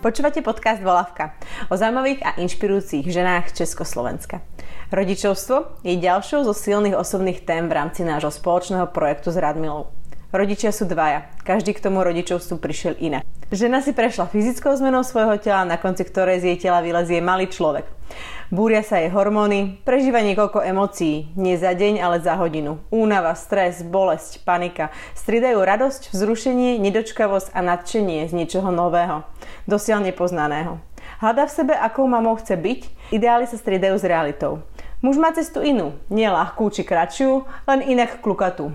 Počúvate podcast Volavka o zaujímavých a inšpirujúcich ženách Československa. Rodičovstvo je ďalšou zo silných osobných tém v rámci nášho spoločného projektu s Radmilou. Rodičia sú dvaja. Každý k tomu rodičovstvu prišiel iné. Žena si prešla fyzickou zmenou svojho tela, na konci ktorej z jej tela vylezie malý človek. Búria sa jej hormóny, prežíva niekoľko emócií, nie za deň, ale za hodinu. Únava, stres, bolesť, panika. Stridajú radosť, vzrušenie, nedočkavosť a nadšenie z niečoho nového, dosiaľ nepoznaného. Hľada v sebe, akou mamou chce byť, ideály sa striedajú s realitou. Muž má cestu inú, nie ľahkú či kratšiu, len inak klukatú.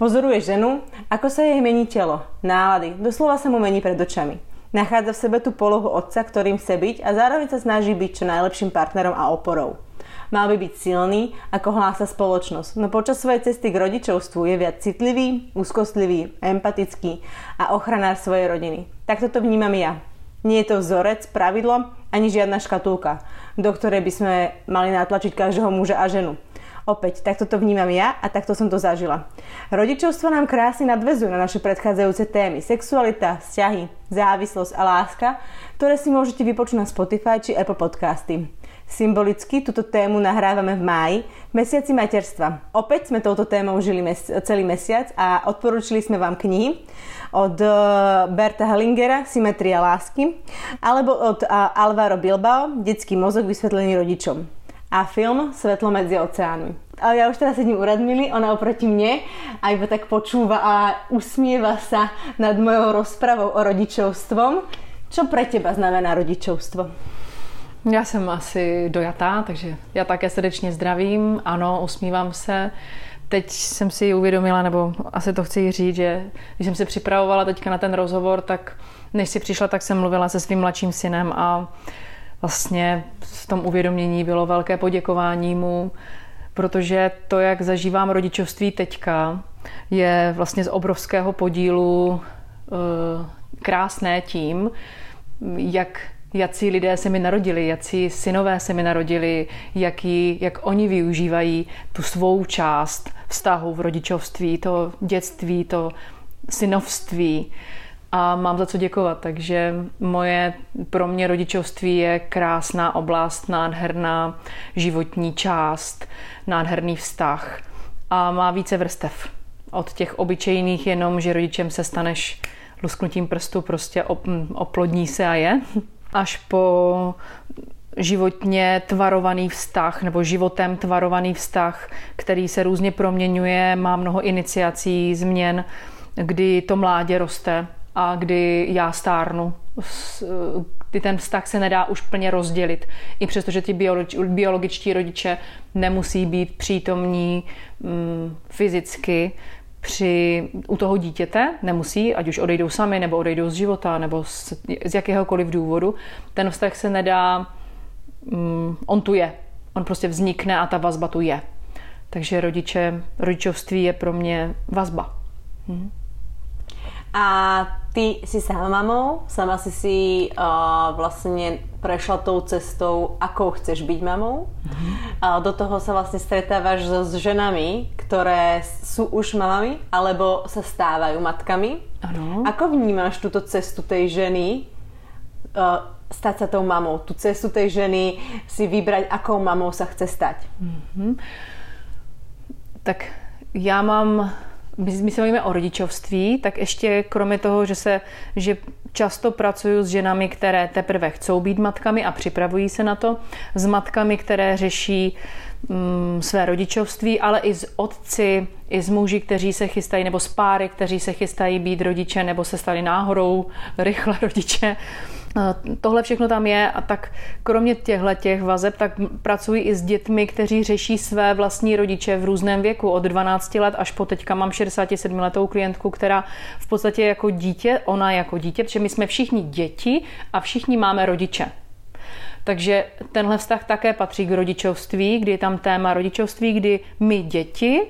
Pozoruje ženu, ako sa jej mení telo, nálady, doslova sa mu mení pred očami. Nachádza v sebe tú polohu otca, ktorým chce byť a zároveň sa snaží byť čo najlepším partnerom a oporou. Mal by byť silný, ako hlása spoločnosť, no počas svojej cesty k rodičovstvu je viac citlivý, úzkostlivý, empatický a ochranár svojej rodiny. Takto to vnímam ja. Nie je to vzorec, pravidlo, ani žiadna škatulka, do ktorej by sme mali natlačiť každého muža a ženu. Opäť, takto to vnímam ja a takto som to zažila. Rodičovstvo nám krásne nadvezuje na naše predchádzajúce témy. Sexualita, vzťahy, závislosť a láska, ktoré si môžete vypočuť na Spotify či Apple Podcasty. Symbolicky túto tému nahrávame v máji, mesiaci materstva. Opäť sme touto témou žili mes- celý mesiac a odporúčili sme vám knihy od uh, Berta Hellingera Symetria lásky alebo od Alvaro Bilbao Detský mozog vysvetlený rodičom a film Svetlo medzi oceánmi. Ale ja už teraz sedím u Radmily, ona oproti mne a iba tak počúva a usmieva sa nad mojou rozpravou o rodičovstvom. Čo pre teba znamená rodičovstvo? Já jsem asi dojatá, takže já také srdečně zdravím. Ano, usmívám se. Teď jsem si uvědomila, nebo asi to chci říct, že když jsem se připravovala teďka na ten rozhovor, tak než si přišla, tak jsem mluvila se svým mladším synem a vlastně v tom uvědomění bylo velké poděkování mu, protože to, jak zažívám rodičovství teďka, je vlastně z obrovského podílu eh, krásné tím, jak jaký lidé se mi narodili, jaký synové se mi narodili, jaký, jak oni využívají tu svou část vztahu v rodičovství, to dětství, to synovství a mám za co děkovat. Takže moje, pro mě rodičovství je krásná oblast, nádherná životní část, nádherný vztah a má více vrstev. Od těch obyčejných jenom, že rodičem se staneš lusknutím prstu, prostě oplodní se a je, až po životně tvarovaný vztah nebo životem tvarovaný vztah, který se různě proměňuje, má mnoho iniciací, změn, kdy to mládě roste a kdy já stárnu, kdy ten vztah se nedá už plně rozdělit. I přesto, že ty biologičtí rodiče nemusí být přítomní mm, fyzicky při, u toho dítěte, nemusí, ať už odejdou sami, nebo odejdou z života, nebo z, z jakéhokoliv důvodu, ten vztah se nedá, mm, on tu je. On prostě vznikne a ta vazba tu je. Takže rodiče, rodičovství je pro mě vazba. Mhm. A ty si sama mamou, sama si si uh, vlastne prešla tou cestou, akou chceš byť mamou. Mm-hmm. A do toho sa vlastne stretávaš so, s ženami, ktoré sú už mamami, alebo sa stávajú matkami. Ano. Ako vnímáš túto cestu tej ženy, uh, stať sa tou mamou? Tú cestu tej ženy si vybrať, akou mamou sa chce stať? Mm-hmm. Tak já mám my, my se bavíme o rodičovství, tak ještě kromě toho, že, se, že často pracuju s ženami, které teprve chcou být matkami a připravují se na to, s matkami, které řeší mm, své rodičovství, ale i s otci, i s muži, kteří se chystají, nebo s páry, kteří se chystají být rodiče, nebo se stali náhodou rychle rodiče. Tohle všechno tam je a tak kromě těchto těch vazeb, tak pracuji i s dětmi, kteří řeší své vlastní rodiče v různém věku, od 12 let až po teďka mám 67 letou klientku, která v podstatě jako dítě, ona jako dítě, protože my jsme všichni děti a všichni máme rodiče. Takže tenhle vztah také patří k rodičovství, kdy je tam téma rodičovství, kdy my děti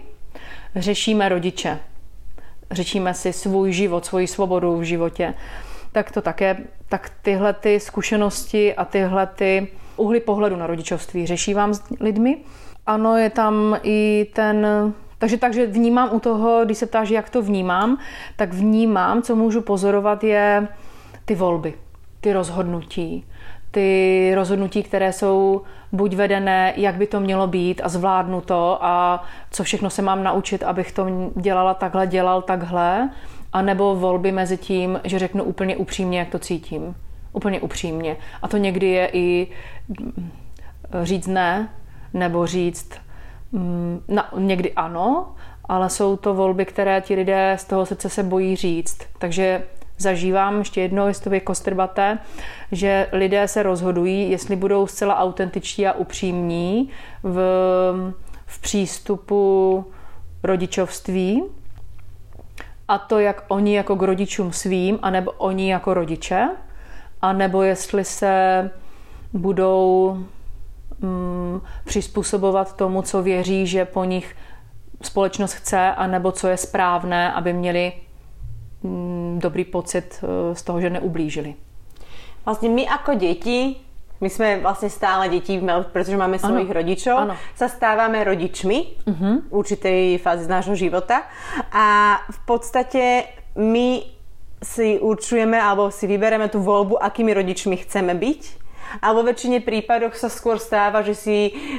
řešíme rodiče. Řešíme si svůj život, svoji svobodu v životě tak to také, tak tyhle ty zkušenosti a tyhle ty uhly pohledu na rodičovství řeší vám s lidmi. Ano, je tam i ten takže, takže vnímám u toho, když se ptáš, jak to vnímám, tak vnímám, co můžu pozorovat, je ty volby. ty rozhodnutí. Ty rozhodnutí, které jsou buď vedené, jak by to mělo být a zvládnu to a co všechno se mám naučit, abych to dělala takhle, dělal takhle, a nebo volby mezi tím, že řeknu úplně upřímně, jak to cítím. Úplně upřímně. A to někdy je i mm, říct ne, nebo říct mm, na, někdy ano, ale jsou to volby, které ti lidé z toho srdce se bojí říct. Takže zažívám ještě jednou, jestli to je kostrbaté, že lidé se rozhodují, jestli budou zcela autentičtí a upřímní v, v přístupu rodičovství, a to jak oni jako k rodičům svým, anebo oni jako rodiče, anebo jestli se budou mm, přizpůsobovat tomu, co věří, že po nich společnost chce, anebo co je správné, aby měli mm, dobrý pocit eh, z toho, že neublížili. Vlastně my jako děti my jsme vlastně stále děti, protože máme svojich ano. rodičov, ano. sa stávame rodičmi uh-huh. určitej fázi z nášho života a v podstate my si určujeme alebo si vybereme tú voľbu, akými rodičmi chceme byť. A vo väčšine prípadoch sa skôr stáva, že si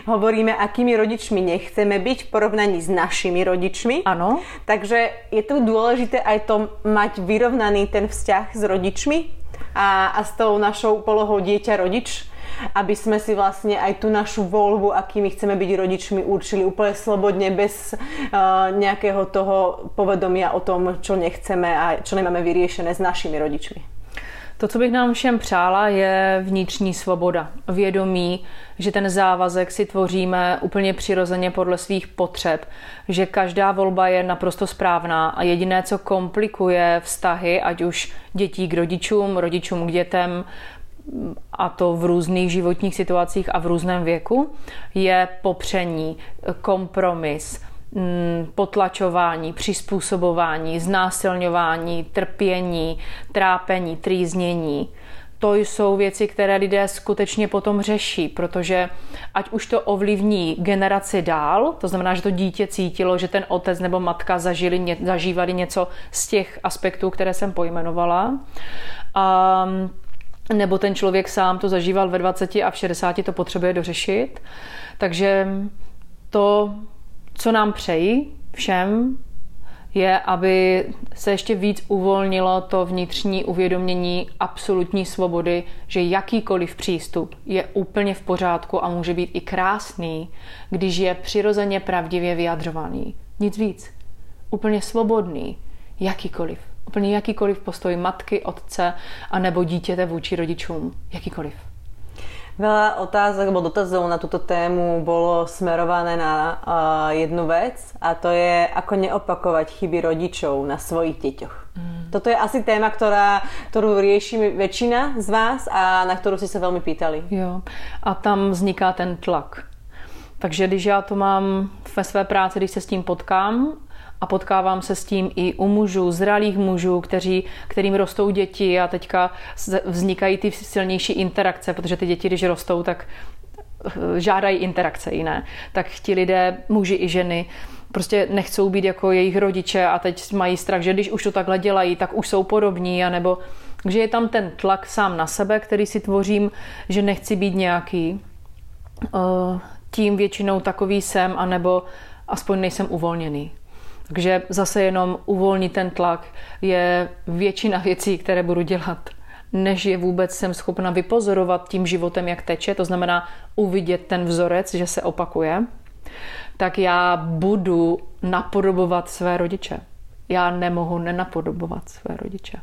hovoríme, akými rodičmi nechceme byť v porovnaní s našimi rodičmi. Áno. Takže je tu dôležité aj to mať vyrovnaný ten vzťah s rodičmi a, a s tou našou polohou dieťa rodič aby sme si vlastne aj tú našu voľbu, akými chceme byť rodičmi, určili úplne slobodne, bez uh, nejakého toho povedomia o tom, čo nechceme a čo nemáme vyriešené s našimi rodičmi. To, co bych nám všem přála, je vnitřní svoboda. Vědomí, že ten závazek si tvoříme úplně přirozeně podle svých potřeb, že každá volba je naprosto správná a jediné, co komplikuje vztahy, ať už dětí k rodičům, rodičům k dětem, a to v různých životních situacích a v různém věku, je popření, kompromis, mm, potlačování, přizpůsobování, znásilňování, trpění, trápení, trýznění. To jsou věci, které lidé skutečně potom řeší, protože ať už to ovlivní generaci dál, to znamená, že to dítě cítilo, že ten otec nebo matka zažili, zažívali něco z těch aspektů, které jsem pojmenovala. A nebo ten člověk sám to zažíval ve 20 a v 60 to potřebuje dořešit. Takže to, co nám přeji všem, je, aby se ještě víc uvolnilo to vnitřní uvědomění absolutní svobody, že jakýkoliv přístup je úplně v pořádku a může být i krásný, když je přirozeně pravdivě vyjadřovaný. Nic víc. Úplně svobodný. Jakýkoliv. Úplně jakýkoliv postoj matky, otce a nebo dítěte vůči rodičům. Jakýkoliv. Veľa otázok alebo dotazov na túto tému bolo smerované na uh, jednu vec a to je, ako neopakovať chyby rodičov na svojich deťoch. Mm. Toto je asi téma, ktorá, ktorú rieši väčšina z vás a na ktorú si sa veľmi pýtali. Jo. A tam vzniká ten tlak. Takže když já to mám ve své práci, když se s tím potkám a potkávám se s tím i u mužů, zralých mužů, kteří, kterým rostou děti a teďka vznikají ty silnější interakce, protože ty děti, když rostou, tak eh, žádají interakce jiné. Tak ti lidé, muži i ženy, prostě nechcou být jako jejich rodiče a teď mají strach, že když už to takhle dělají, tak už jsou podobní, anebo takže je tam ten tlak sám na sebe, který si tvořím, že nechci být nějaký. Eh, tím většinou takový jsem, anebo aspoň nejsem uvolněný. Takže zase jenom uvolnit ten tlak je většina věcí, které budu dělat, než je vůbec jsem schopna vypozorovat tím životem, jak teče, to znamená uvidět ten vzorec, že se opakuje, tak já budu napodobovat své rodiče. Já nemohu nenapodobovat své rodiče.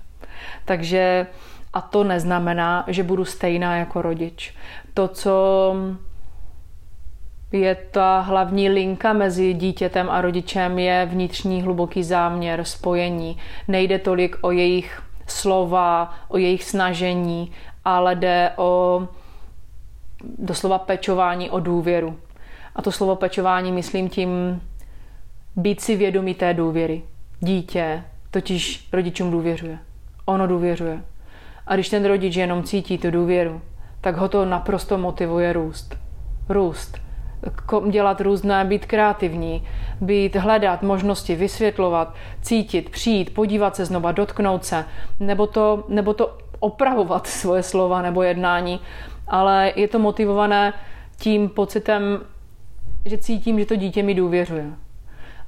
Takže a to neznamená, že budu stejná jako rodič. To, co je ta hlavní linka mezi dítětem a rodičem je vnitřní hluboký záměr, spojení. Nejde tolik o jejich slova, o jejich snažení, ale jde o doslova pečování o důvěru. A to slovo pečování myslím tím být si vědomí té důvěry. Dítě totiž rodičům důvěřuje. Ono důvěřuje. A když ten rodič jenom cítí tu důvěru, tak ho to naprosto motivuje růst. Růst dělat různé, být kreativní, být, hledat možnosti, vysvětlovat, cítit, přijít, podívat se znova, dotknout se, nebo to, nebo to opravovat svoje slova nebo jednání, ale je to motivované tím pocitem, že cítím, že to dítě mi důvěřuje.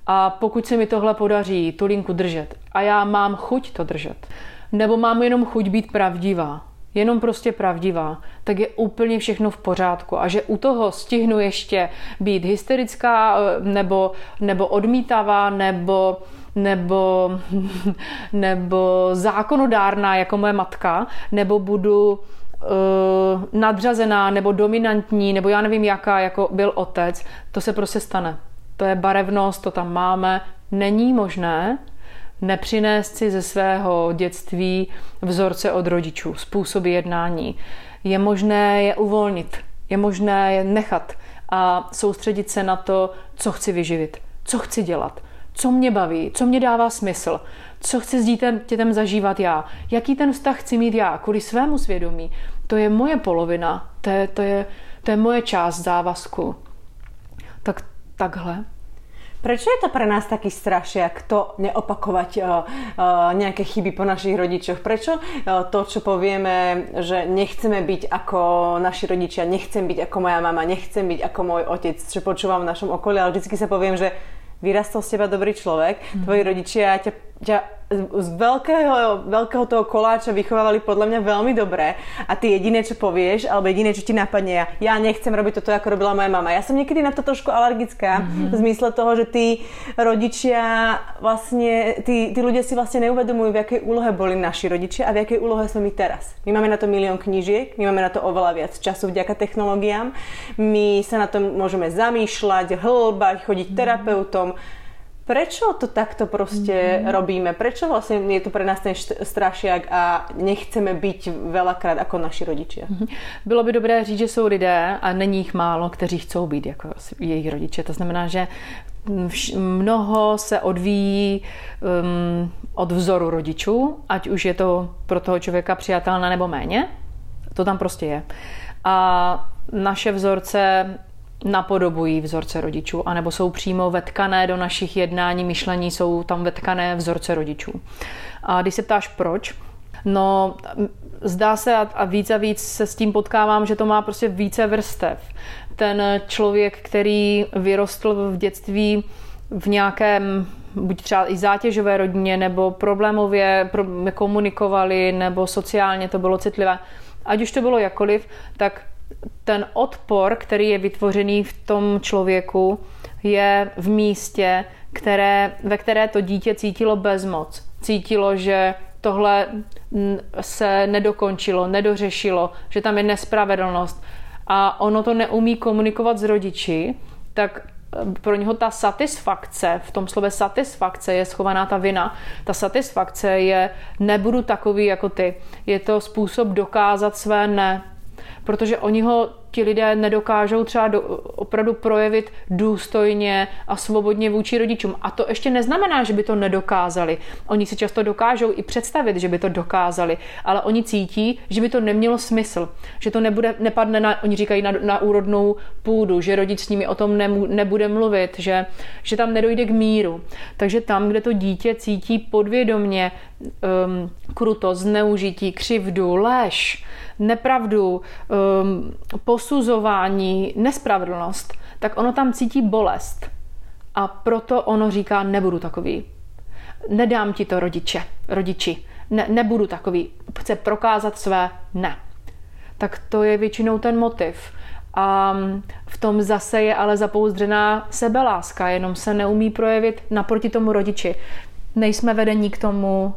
A pokud se mi tohle podaří tu linku držet a já mám chuť to držet, nebo mám jenom chuť být pravdivá, jenom prostě pravdivá, tak je úplně všechno v pořádku. A že u toho stihnu ještě být hysterická, nebo, nebo odmítavá, nebo, nebo, nebo zákonodárná jako moje matka, nebo budu uh, nadřazená, nebo dominantní, nebo já nevím jaká, jako byl otec, to se prostě stane. To je barevnost, to tam máme. Není možné, nepřinést si ze svého dětství vzorce od rodičů, způsoby jednání. Je možné je uvolnit, je možné je nechat a soustředit se na to, co chci vyživit, co chci dělat, co mě baví, co mě dává smysl, co chci s dítem, dětem zažívat já, jaký ten vztah chci mít já, kvůli svému svědomí. To je moje polovina, to je, to je, to je moje část závazku. Tak takhle Prečo je to pre nás taký strašiak to neopakovať uh, uh, nejaké chyby po našich rodičoch? Prečo uh, to, čo povieme, že nechceme byť ako naši rodičia, nechcem byť ako moja mama, nechcem byť ako môj otec, čo počúvam v našom okolí, ale vždycky sa poviem, že vyrastol z teba dobrý človek, mm. tvoji rodičia ťa, ťa z veľkého, veľkého toho koláča vychovávali podľa mňa veľmi dobre a ty jediné, čo povieš, alebo jediné, čo ti napadne, ja, ja nechcem robiť toto, ako robila moja mama. Ja som niekedy na to trošku alergická, mm-hmm. v zmysle toho, že tí rodičia vlastne, tí, tí ľudia si vlastne neuvedomujú, v akej úlohe boli naši rodičia a v akej úlohe sme my teraz. My máme na to milión knížiek, my máme na to oveľa viac času vďaka technológiám, my sa na tom môžeme zamýšľať, hlbať, mm-hmm. terapeutom, Prečo to takto prostě mm. robíme? Prečo vlastně je to pre nás ten strašiak a nechceme být velakrát jako naši rodiče? Mm. Bylo by dobré říct, že jsou lidé a není jich málo, kteří chcou být jako jejich rodiče. To znamená, že mnoho se odvíjí um, od vzoru rodičů, ať už je to pro toho člověka přijatelné nebo méně. To tam prostě je. A naše vzorce napodobují vzorce rodičů, anebo jsou přímo vetkané do našich jednání, myšlení, jsou tam vetkané vzorce rodičů. A když se ptáš proč, no zdá se a víc a víc se s tím potkávám, že to má prostě více vrstev. Ten člověk, který vyrostl v dětství v nějakém buď třeba i zátěžové rodině, nebo problémově komunikovali, nebo sociálně to bylo citlivé, ať už to bylo jakoliv, tak ten odpor, který je vytvořený v tom člověku, je v místě, které, ve které to dítě cítilo bezmoc. Cítilo, že tohle se nedokončilo, nedořešilo, že tam je nespravedlnost a ono to neumí komunikovat s rodiči, tak eh, pro něho ta satisfakce, v tom slově satisfakce je schovaná ta vina. Ta satisfakce je nebudu takový jako ty. Je to způsob dokázat své ne, protože oni ho ti lidé nedokážou třeba do, opravdu projevit důstojně a svobodně vůči rodičům. A to ještě neznamená, že by to nedokázali. Oni si často dokážou i představit, že by to dokázali, ale oni cítí, že by to nemělo smysl, že to nebude, nepadne na, oni říkají, na, na úrodnou půdu, že rodič s nimi o tom nemů, nebude mluvit, že, že tam nedojde k míru. Takže tam, kde to dítě cítí podvědomně um, kruto, zneužití, křivdu, lež, nepravdu, um, posuzování, nespravedlnost, tak ono tam cítí bolest. A proto ono říká, nebudu takový. Nedám ti to rodiče, rodiči. Ne, nebudu takový. Chce prokázat své ne. Tak to je většinou ten motiv. A v tom zase je ale zapouzdřená sebeláska, jenom se neumí projevit naproti tomu rodiči. Nejsme vedení k tomu,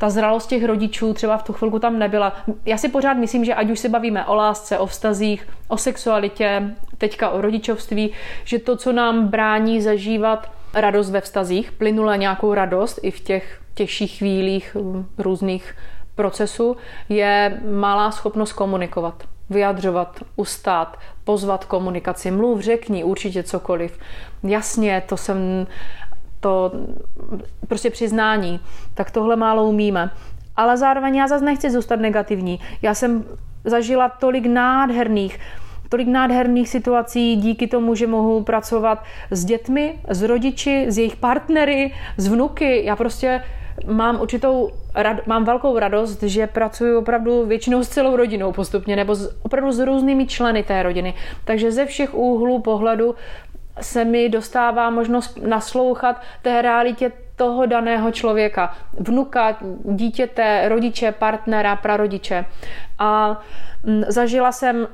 ta zralost těch rodičů třeba v tu chvilku tam nebyla. Já si pořád myslím, že ať už se bavíme o lásce, o vztazích, o sexualitě, teďka o rodičovství, že to, co nám brání zažívat radost ve vztazích, plynule nějakou radost i v těch těžších chvílích mm, různých procesů, je malá schopnost komunikovat vyjadřovat, ustát, pozvat komunikaci, mluv, řekni určitě cokoliv. Jasně, to jsem to prostě přiznání, tak tohle málo umíme. Ale zároveň já zase nechci zůstat negativní. Já jsem zažila tolik nádherných, tolik nádherných situací díky tomu, že mohu pracovat s dětmi, s rodiči, s jejich partnery, s vnuky. Já prostě mám určitou rad, mám velkou radost, že pracuji opravdu většinou s celou rodinou postupně, nebo s, opravdu s různými členy té rodiny. Takže ze všech úhlů pohledu se mi dostává možnost naslouchat té realitě toho daného člověka, vnuka, dítěte, rodiče, partnera, prarodiče. A mm, zažila jsem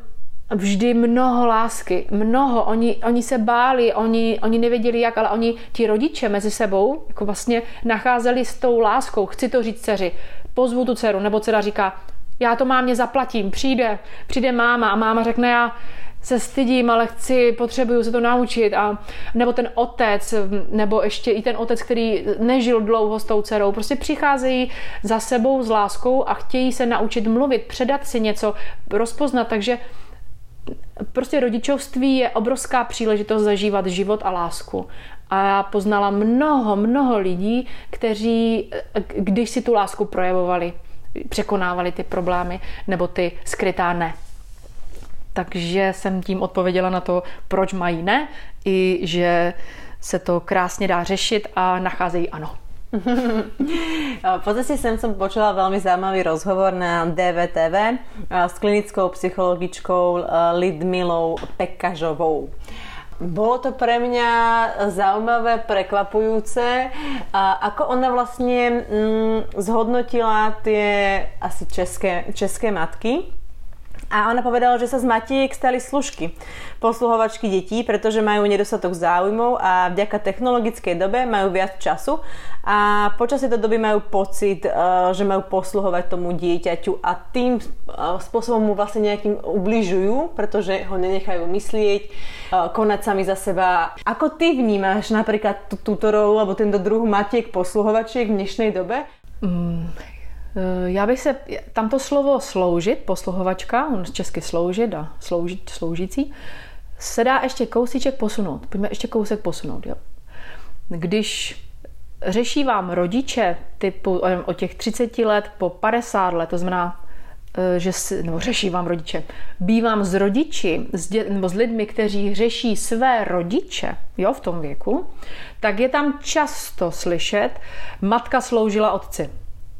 vždy mnoho lásky, mnoho. Oni, oni se báli, oni, oni nevěděli jak, ale oni, ti rodiče mezi sebou, jako vlastně nacházeli s tou láskou. Chci to říct dceři, pozvu tu dceru, nebo dcera říká, já to mámě zaplatím, přijde, přijde máma a máma řekne, já se stydím, ale chci, potřebuju se to naučit. A, nebo ten otec, nebo ještě i ten otec, který nežil dlouho s tou dcerou, prostě přicházejí za sebou s láskou a chtějí se naučit mluvit, předat si něco, rozpoznat. Takže prostě rodičovství je obrovská příležitost zažívat život a lásku. A já poznala mnoho, mnoho lidí, kteří, když si tu lásku projevovali, překonávali ty problémy nebo ty skrytá ne. Takže jsem tím odpověděla na to, proč mají ne, i že se to krásně dá řešit a nacházejí ano. v podstate sem som počula veľmi zaujímavý rozhovor na DVTV s klinickou psychologičkou Lidmilou Pekažovou. Bolo to pre mňa zaujímavé, prekvapujúce. A ako ona vlastne mm, zhodnotila tie asi české, české matky, a ona povedala, že sa z matiek stali služky, posluhovačky detí, pretože majú nedostatok záujmov a vďaka technologickej dobe majú viac času a počas tejto doby majú pocit, eh, že majú posluhovať tomu dieťaťu a tým eh, spôsobom mu vlastne nejakým ubližujú, pretože ho nenechajú myslieť, eh, konať sami za seba. Ako ty vnímaš napríklad túto rolu alebo tento druh matiek posluhovačiek v dnešnej dobe? Mm, Eh, já bych se, tamto slovo sloužit, posluhovačka, česky sloužit a sloužit, sloužící, se dá ještě kousíček posunout. Pojďme ještě kousek posunout. Jo. Když řeší vám rodiče typu o těch 30 let po 50 let, to znamená, eh, že si, nebo řeší vám rodiče, bývám s rodiči s dě, nebo s lidmi, kteří řeší své rodiče jo, v tom věku, tak je tam často slyšet, matka sloužila otci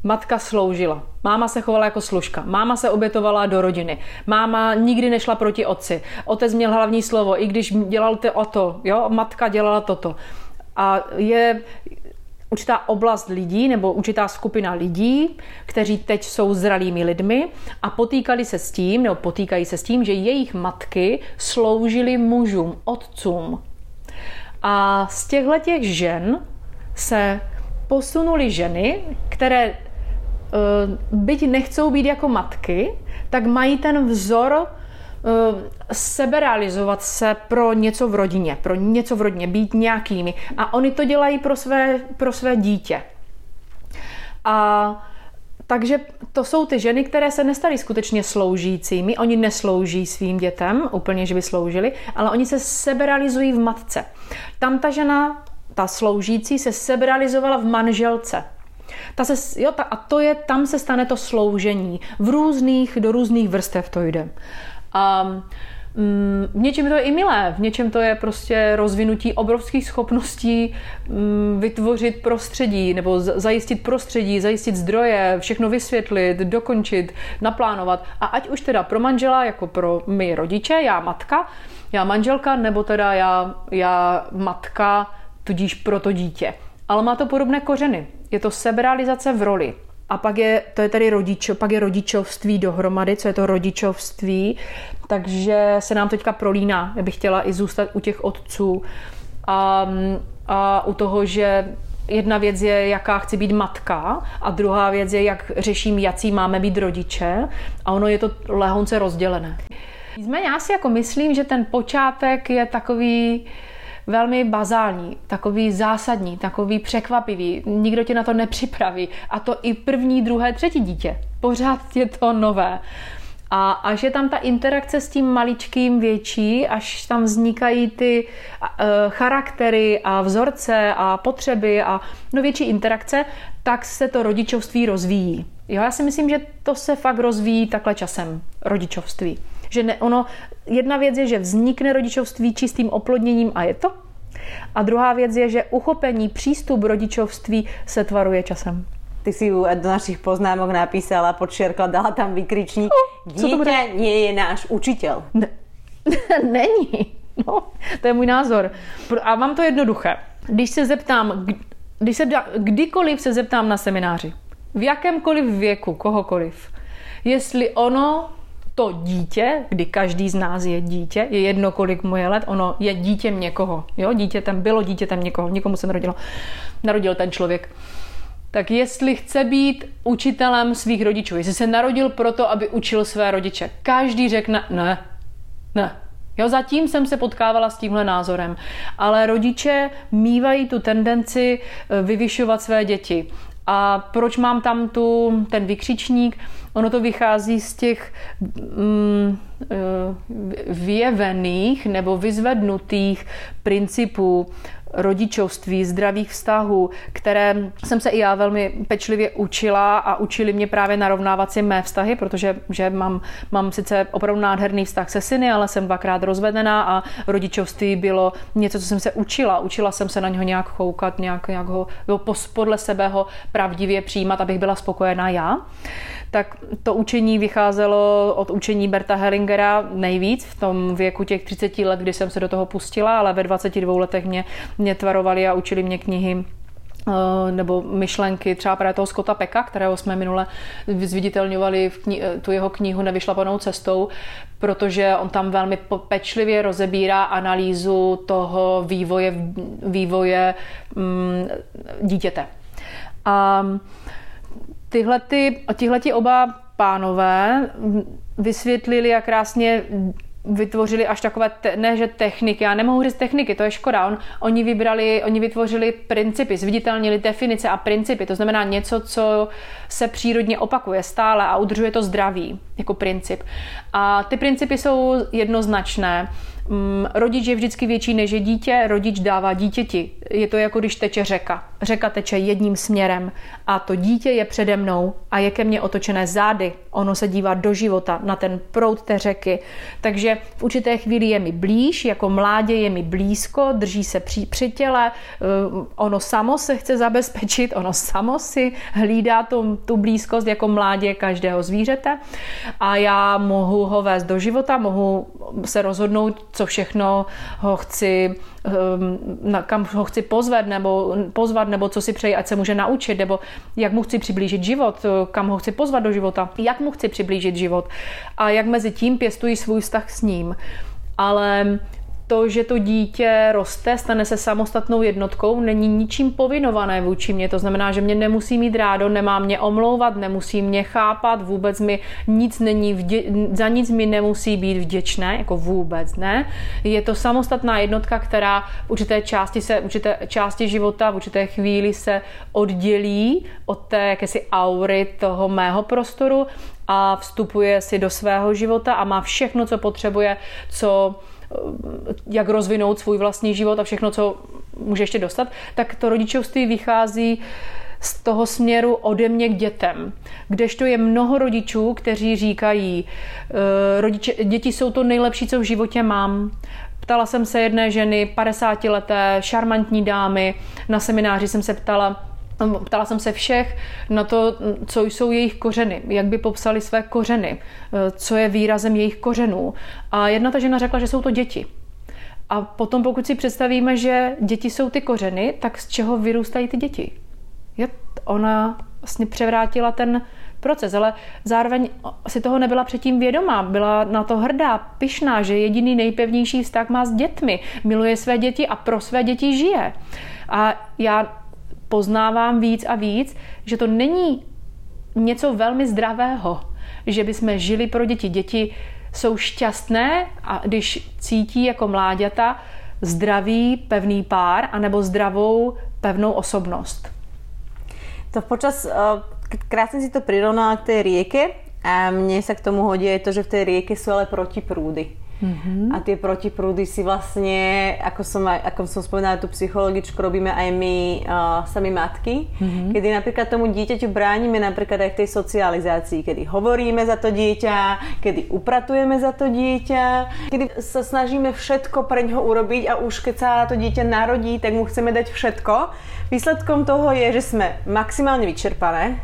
Matka sloužila. Máma se chovala jako služka. Máma se obětovala do rodiny. Máma nikdy nešla proti otci. Otec měl hlavní slovo, i když dělal to o to. Jo? Matka dělala toto. A je určitá oblast lidí nebo určitá skupina lidí, kteří teď jsou zralými lidmi a potýkali se s tím, nebo potýkají se s tím, že jejich matky sloužily mužům, otcům. A z těchto těch žen se posunuli ženy, které byť nechcou být jako matky, tak mají ten vzor eh, seberealizovat se pro něco v rodině, pro něco v rodině, být nějakými. A oni to dělají pro své, pro své dítě. A takže to jsou ty ženy, které se nestaly skutečně sloužícími. Oni neslouží svým dětem, úplně, že by sloužili, ale oni se seberealizují v matce. Tam ta žena, ta sloužící, se seberealizovala v manželce. Ta se, jo, ta, a to je, tam se stane to sloužení. V různých, do různých vrstev to jde. A mm, v něčem to je i milé, v něčem to je prostě rozvinutí obrovských schopností mm, vytvořit prostředí nebo zajistit prostředí, zajistit zdroje, všechno vysvětlit, dokončit, naplánovat. A ať už teda pro manžela, jako pro my rodiče, já matka, já manželka, nebo teda já, já matka, tudíž pro to dítě. Ale má to podobné kořeny je to seberealizace v roli. A pak je, to je tady rodič, pak je rodičovství dohromady, co je to rodičovství. Takže se nám teďka prolíná. Já bych chtěla i zůstat u těch otců a, a u toho, že jedna věc je, jaká chci být matka a druhá věc je, jak řeším, jaký máme být rodiče a ono je to lehonce rozdělené. Nicméně já si jako myslím, že ten počátek je takový, velmi bazální, takový zásadní, takový překvapivý. Nikdo tě na to nepřipraví. A to i první, druhé, třetí dítě. Pořád je to nové. A až je tam ta interakce s tím maličkým větší, až tam vznikají ty uh, charaktery a vzorce a potřeby a no větší interakce, tak se to rodičovství rozvíjí. Jo, já si myslím, že to se fakt rozvíjí takhle časem, rodičovství. Že ne, ono, jedna věc je, že vznikne rodičovství čistým oplodněním a je to. A druhá věc je, že uchopení, přístup rodičovství se tvaruje časem. ty si ju do našich poznámok napísala, podčiarkla, dala tam vykričník. Oh, Dítě nie je náš učitel. Ne, není. No, to je můj názor. A mám to jednoduché. Když se zeptám, když se, kdykoliv se zeptám na semináři, v jakémkoliv věku, kohokoliv, jestli ono to dítě, kdy každý z nás je dítě, je jedno, kolik mu je let, ono je dítěm někoho. Jo? Dítětem bylo dítětem někoho, někomu se narodilo, narodil ten člověk. Tak jestli chce být učitelem svých rodičů, jestli se narodil proto, aby učil své rodiče, každý řekne ne, ne. Jo, zatím jsem se potkávala s tímhle názorem, ale rodiče mývají tu tendenci eh, vyvyšovat své děti. A proč mám tam tu, ten vykřičník? Ono to vychází z těch mm, eh, vyjevených nebo vyzvednutých principů rodičovství, zdravých vztahů, které jsem se i já velmi pečlivě učila a učili mě právě narovnávat si mé vztahy, protože že mám, mám sice opravdu nádherný vztah se syny, ale jsem dvakrát rozvedená a rodičovství bylo něco, co jsem se učila. Učila jsem se na něho nějak choukat, nějak, nějak ho podle sebe ho pravdivě přijímat, abych byla spokojená já tak to učení vycházelo od učení Berta Hellingera nejvíc v tom věku těch 30 let, kdy jsem se do toho pustila, ale ve 22 letech mě, mě tvarovali a učili mě knihy eh, nebo myšlenky třeba právě toho Scotta Peka, kterého jsme minule zviditelňovali v kni- eh, tu jeho knihu Nevyšlapanou cestou, protože on tam velmi pečlivě rozebírá analýzu toho vývoje, vývoje mm, dítěte. A tyhle, ty, oba pánové vysvětlili, jak krásně vytvořili až takové, te, ne že techniky, já nemohu říct techniky, to je škoda. On, oni vybrali, oni vytvořili principy, zviditelnili definice a principy, to znamená něco, co se přírodně opakuje stále a udržuje to zdraví jako princip. A ty principy jsou jednoznačné. Mm, rodič je vždycky větší než je dítě, rodič dává dítěti. Je to jako když teče řeka. Řeka teče jedním směrem a to dítě je přede mnou a je ke mně otočené zády. Ono se dívá do života, na ten proud té řeky. Takže v určité chvíli je mi blíž, jako mládě je mi blízko, drží se při, při těle, eh, ono samo se chce zabezpečit, ono samo si hlídá tu, tu blízkost jako mládě každého zvířete a já mohu ho vést do života, mohu se rozhodnout, co všechno ho chci, ehm, kam ho chci pozvat nebo, pozvat, nebo co si přeji, ať se může naučit, nebo jak mu chci přiblížit život, kam ho chci pozvat do života, jak mu chci přiblížit život a jak mezi tím pěstují svůj vztah s ním. Ale to, že to dítě roste, stane se samostatnou jednotkou, není ničím povinované vůči mě. To znamená, že mě nemusí mít rádo, nemá mě omlouvat, nemusí mě chápat, vůbec mi nic není, vdě- za nic mi nemusí být vděčné, jako vůbec ne. Je to samostatná jednotka, která v určité části, se, v určité části života, v určité chvíli se oddělí od té jakési aury toho mého prostoru a vstupuje si do svého života a má všechno, co potřebuje, co jak rozvinout svůj vlastní život a všechno, co může ještě dostat, tak to rodičovství vychází z toho směru ode mě k dětem. Kdežto je mnoho rodičů, kteří říkají, e, rodiče, děti jsou to nejlepší, co v životě mám. Ptala jsem se jedné ženy, 50 leté, šarmantní dámy, na semináři jsem se ptala, Ptala jsem se všech na to, co jsou jejich kořeny, jak by popsali své kořeny, co je výrazem jejich kořenů. A jedna ta žena řekla, že jsou to děti. A potom, pokud si představíme, že děti jsou ty kořeny, tak z čeho vyrůstají ty děti? Je, ona vlastně převrátila ten proces, ale zároveň si toho nebyla předtím vědomá, byla na to hrdá, pyšná, že jediný nejpevnější vztah má s dětmi, miluje své děti a pro své děti žije. A já poznávám víc a víc, že to není něco velmi zdravého, že bychom žili pro děti. Děti jsou šťastné a když cítí jako mláďata zdravý, pevný pár anebo zdravou, pevnou osobnost. To počas, eh, krásně si to přirovnala k té rieke a mně se k tomu hodí to, že v té rieke jsou ale protiprúdy Mm-hmm. A tie protiprúdy si vlastne, ako som, aj, ako som spomínala tú psychologičku, robíme aj my uh, sami matky, mm-hmm. kedy napríklad tomu dieťaťu bránime napríklad aj v tej socializácii, kedy hovoríme za to dieťa, kedy upratujeme za to dieťa, kedy sa snažíme všetko pre ňo urobiť a už keď sa to dieťa narodí, tak mu chceme dať všetko. Výsledkom toho je, že sme maximálne vyčerpané,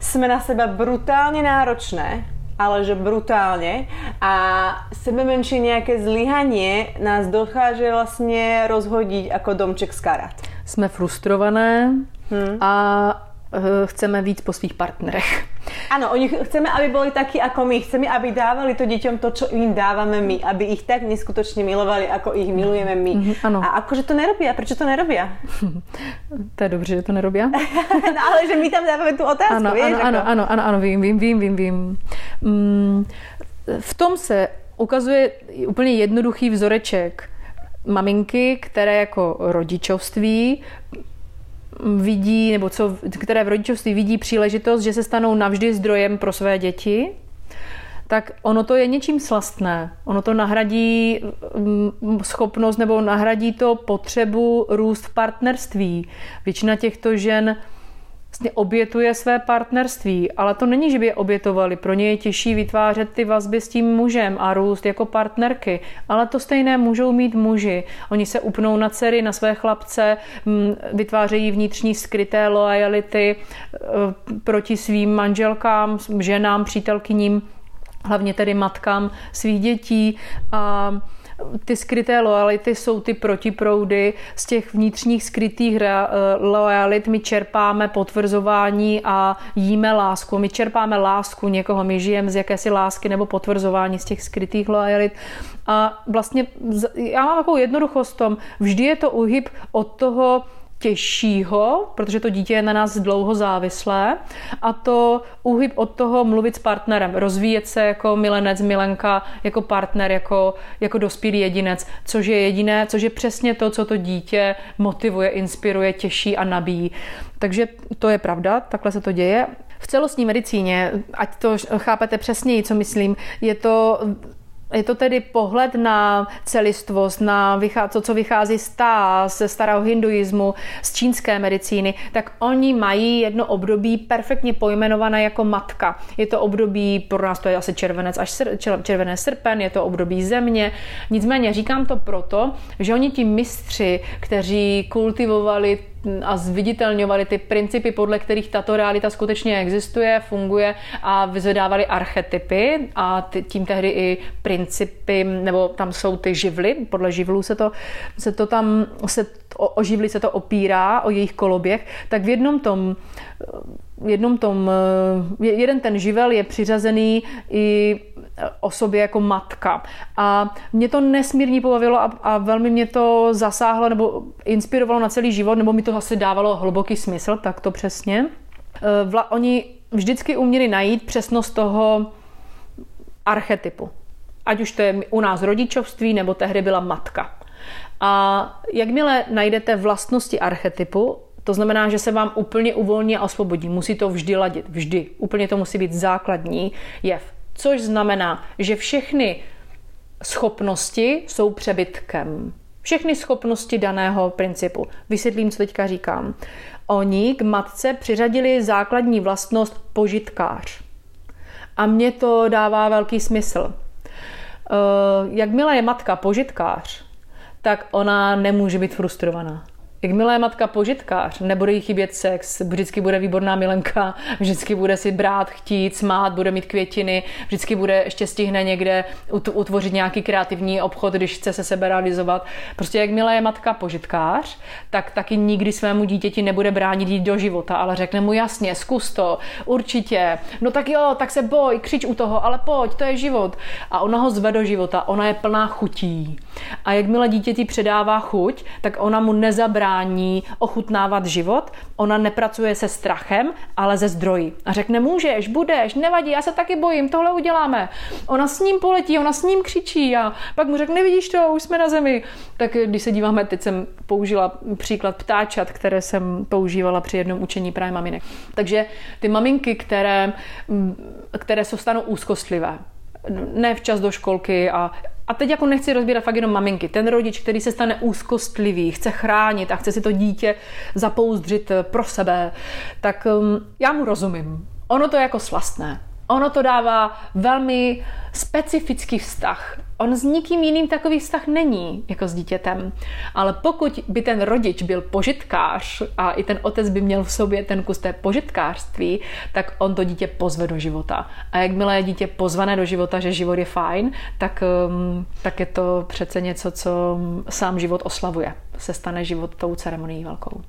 sme na seba brutálne náročné, ale že brutálne. A sebe menšie nejaké zlyhanie nás dokáže vlastne rozhodiť ako domček z karát. Jsme frustrované hmm. a Eh, chceme víc po svých partnerech. Áno, oni chceme, aby boli takí ako my. Chceme, aby dávali to deťom to, čo im dávame my. Aby ich tak neskutočne milovali, ako ich milujeme my. Mm-hmm, ano. A akože to nerobia? Prečo to nerobia? to je dobře, že to nerobia. no, ale že my tam dáváme tu otázku, ano, vieš? Ano, ano, ano, ano, ano, vím, vím, vím, vím, vím. Mm, v tom se ukazuje úplně jednoduchý vzoreček maminky, které jako rodičovství vidí, nebo co, které v rodičovství vidí příležitost, že se stanou navždy zdrojem pro své děti, tak ono to je něčím slastné. Ono to nahradí mm, schopnost nebo nahradí to potřebu růst v partnerství. Většina těchto žen vlastně obětuje své partnerství, ale to není, že by je obětovali. Pro ně je těžší vytvářet ty vazby s tím mužem a růst jako partnerky, ale to stejné můžou mít muži. Oni se upnou na dcery, na své chlapce, mm, vytvářejí vnitřní skryté lojality eh, proti svým manželkám, ženám, přítelkyním, hlavně tedy matkám svých dětí a ty skryté lojality jsou ty protiproudy. Z těch vnitřních skrytých eh, lojalit my čerpáme potvrzování a jíme lásku. My čerpáme lásku někoho, my žijeme z jakési lásky nebo potvrzování z těch skrytých lojalit. A vlastně já mám takovou jednoduchost v tom, vždy je to uhyb od toho, těžšího, protože to dítě je na nás dlouho závislé a to úhyb od toho mluvit s partnerem, rozvíjet se jako milenec, milenka, jako partner, jako, jako dospělý jedinec, což je jediné, což je přesně to, co to dítě motivuje, inspiruje, těší a nabíjí. Takže to je pravda, takhle se to děje. V celostní medicíně, ať to chápete přesněji, co myslím, je to je to tedy pohled na celistvost, na to, co vychází z tá, ze starého hinduismu, z čínské medicíny, tak oni mají jedno období perfektně pojmenované jako matka. Je to období, pro nás to je asi červenec až sr, červené srpen, je to období země. Nicméně říkám to proto, že oni ti mistři, kteří kultivovali a zviditelňovali ty principy, podle kterých tato realita skutečně existuje, funguje a vyzvedávali archetypy a tím tehdy i principy, nebo tam jsou ty živly, podle živlů se to, se to tam, se o, o živly se to opírá, o jejich koloběh, tak v jednom tom v jednom tom, jeden ten živel je přiřazený i osobě jako matka. A mě to nesmírně pobavilo a, a velmi mě to zasáhlo nebo inspirovalo na celý život, nebo mi to asi dávalo hluboký smysl, tak to přesně. Eh, vla, oni vždycky uměli najít přesnost toho archetypu. Ať už to je u nás rodičovství, nebo tehdy byla matka. A jakmile najdete vlastnosti archetypu, to znamená, že se vám úplně uvolní a osvobodí. Musí to vždy ladit. Vždy. Úplně to musí být základní jev. Což znamená, že všechny schopnosti jsou přebytkem. Všechny schopnosti daného principu. Vysvětlím, co teďka říkám. Oni k matce přiřadili základní vlastnost požitkář. A mně to dává velký smysl. Eh, jakmile je matka požitkář, tak ona nemůže být frustrovaná. Jakmile je matka požitkář, nebude jí chybět sex, vždycky bude výborná milenka, vždycky bude si brát, chtít, smát, bude mít květiny, vždycky bude ještě stihne někde utvořit nějaký kreativní obchod, když chce se sebe realizovat. Prostě jakmile je matka požitkář, tak taky nikdy svému dítěti nebude bránit jít do života, ale řekne mu jasně, zkus to, určitě, no tak jo, tak se boj, křič u toho, ale pojď, to je život. A ona ho zve do života, ona je plná chutí. A jakmile dítěti předává chuť, tak ona mu nezabrá brání ochutnávat život, ona nepracuje se strachem, ale ze zdroji. A řekne, můžeš, budeš, nevadí, já se taky bojím, tohle uděláme. Ona s ním poletí, ona s ním křičí a pak mu řekne, nevidíš to, už jsme na zemi. Tak když se díváme, teď jsem použila příklad ptáčat, které jsem používala při jednom učení právě maminek. Takže ty maminky, které, které jsou stanou úzkostlivé, ne včas do školky a a teď jako nechci rozbírat fakt jenom maminky, ten rodič, který se stane úzkostlivý, chce chránit a chce si to dítě zapouzdřit pro sebe, tak um, já mu rozumím. Ono to je jako slastné. Ono to dává velmi specifický vztah. On s nikým jiným takový vztah není, jako s dítětem. Ale pokud by ten rodič byl požitkář a i ten otec by měl v sobě ten kus té požitkářství, tak on to dítě pozve do života. A jakmile je dítě pozvané do života, že život je fajn, tak, um, tak je to přece něco, co sám život oslavuje. Se stane život tou ceremonií velkou.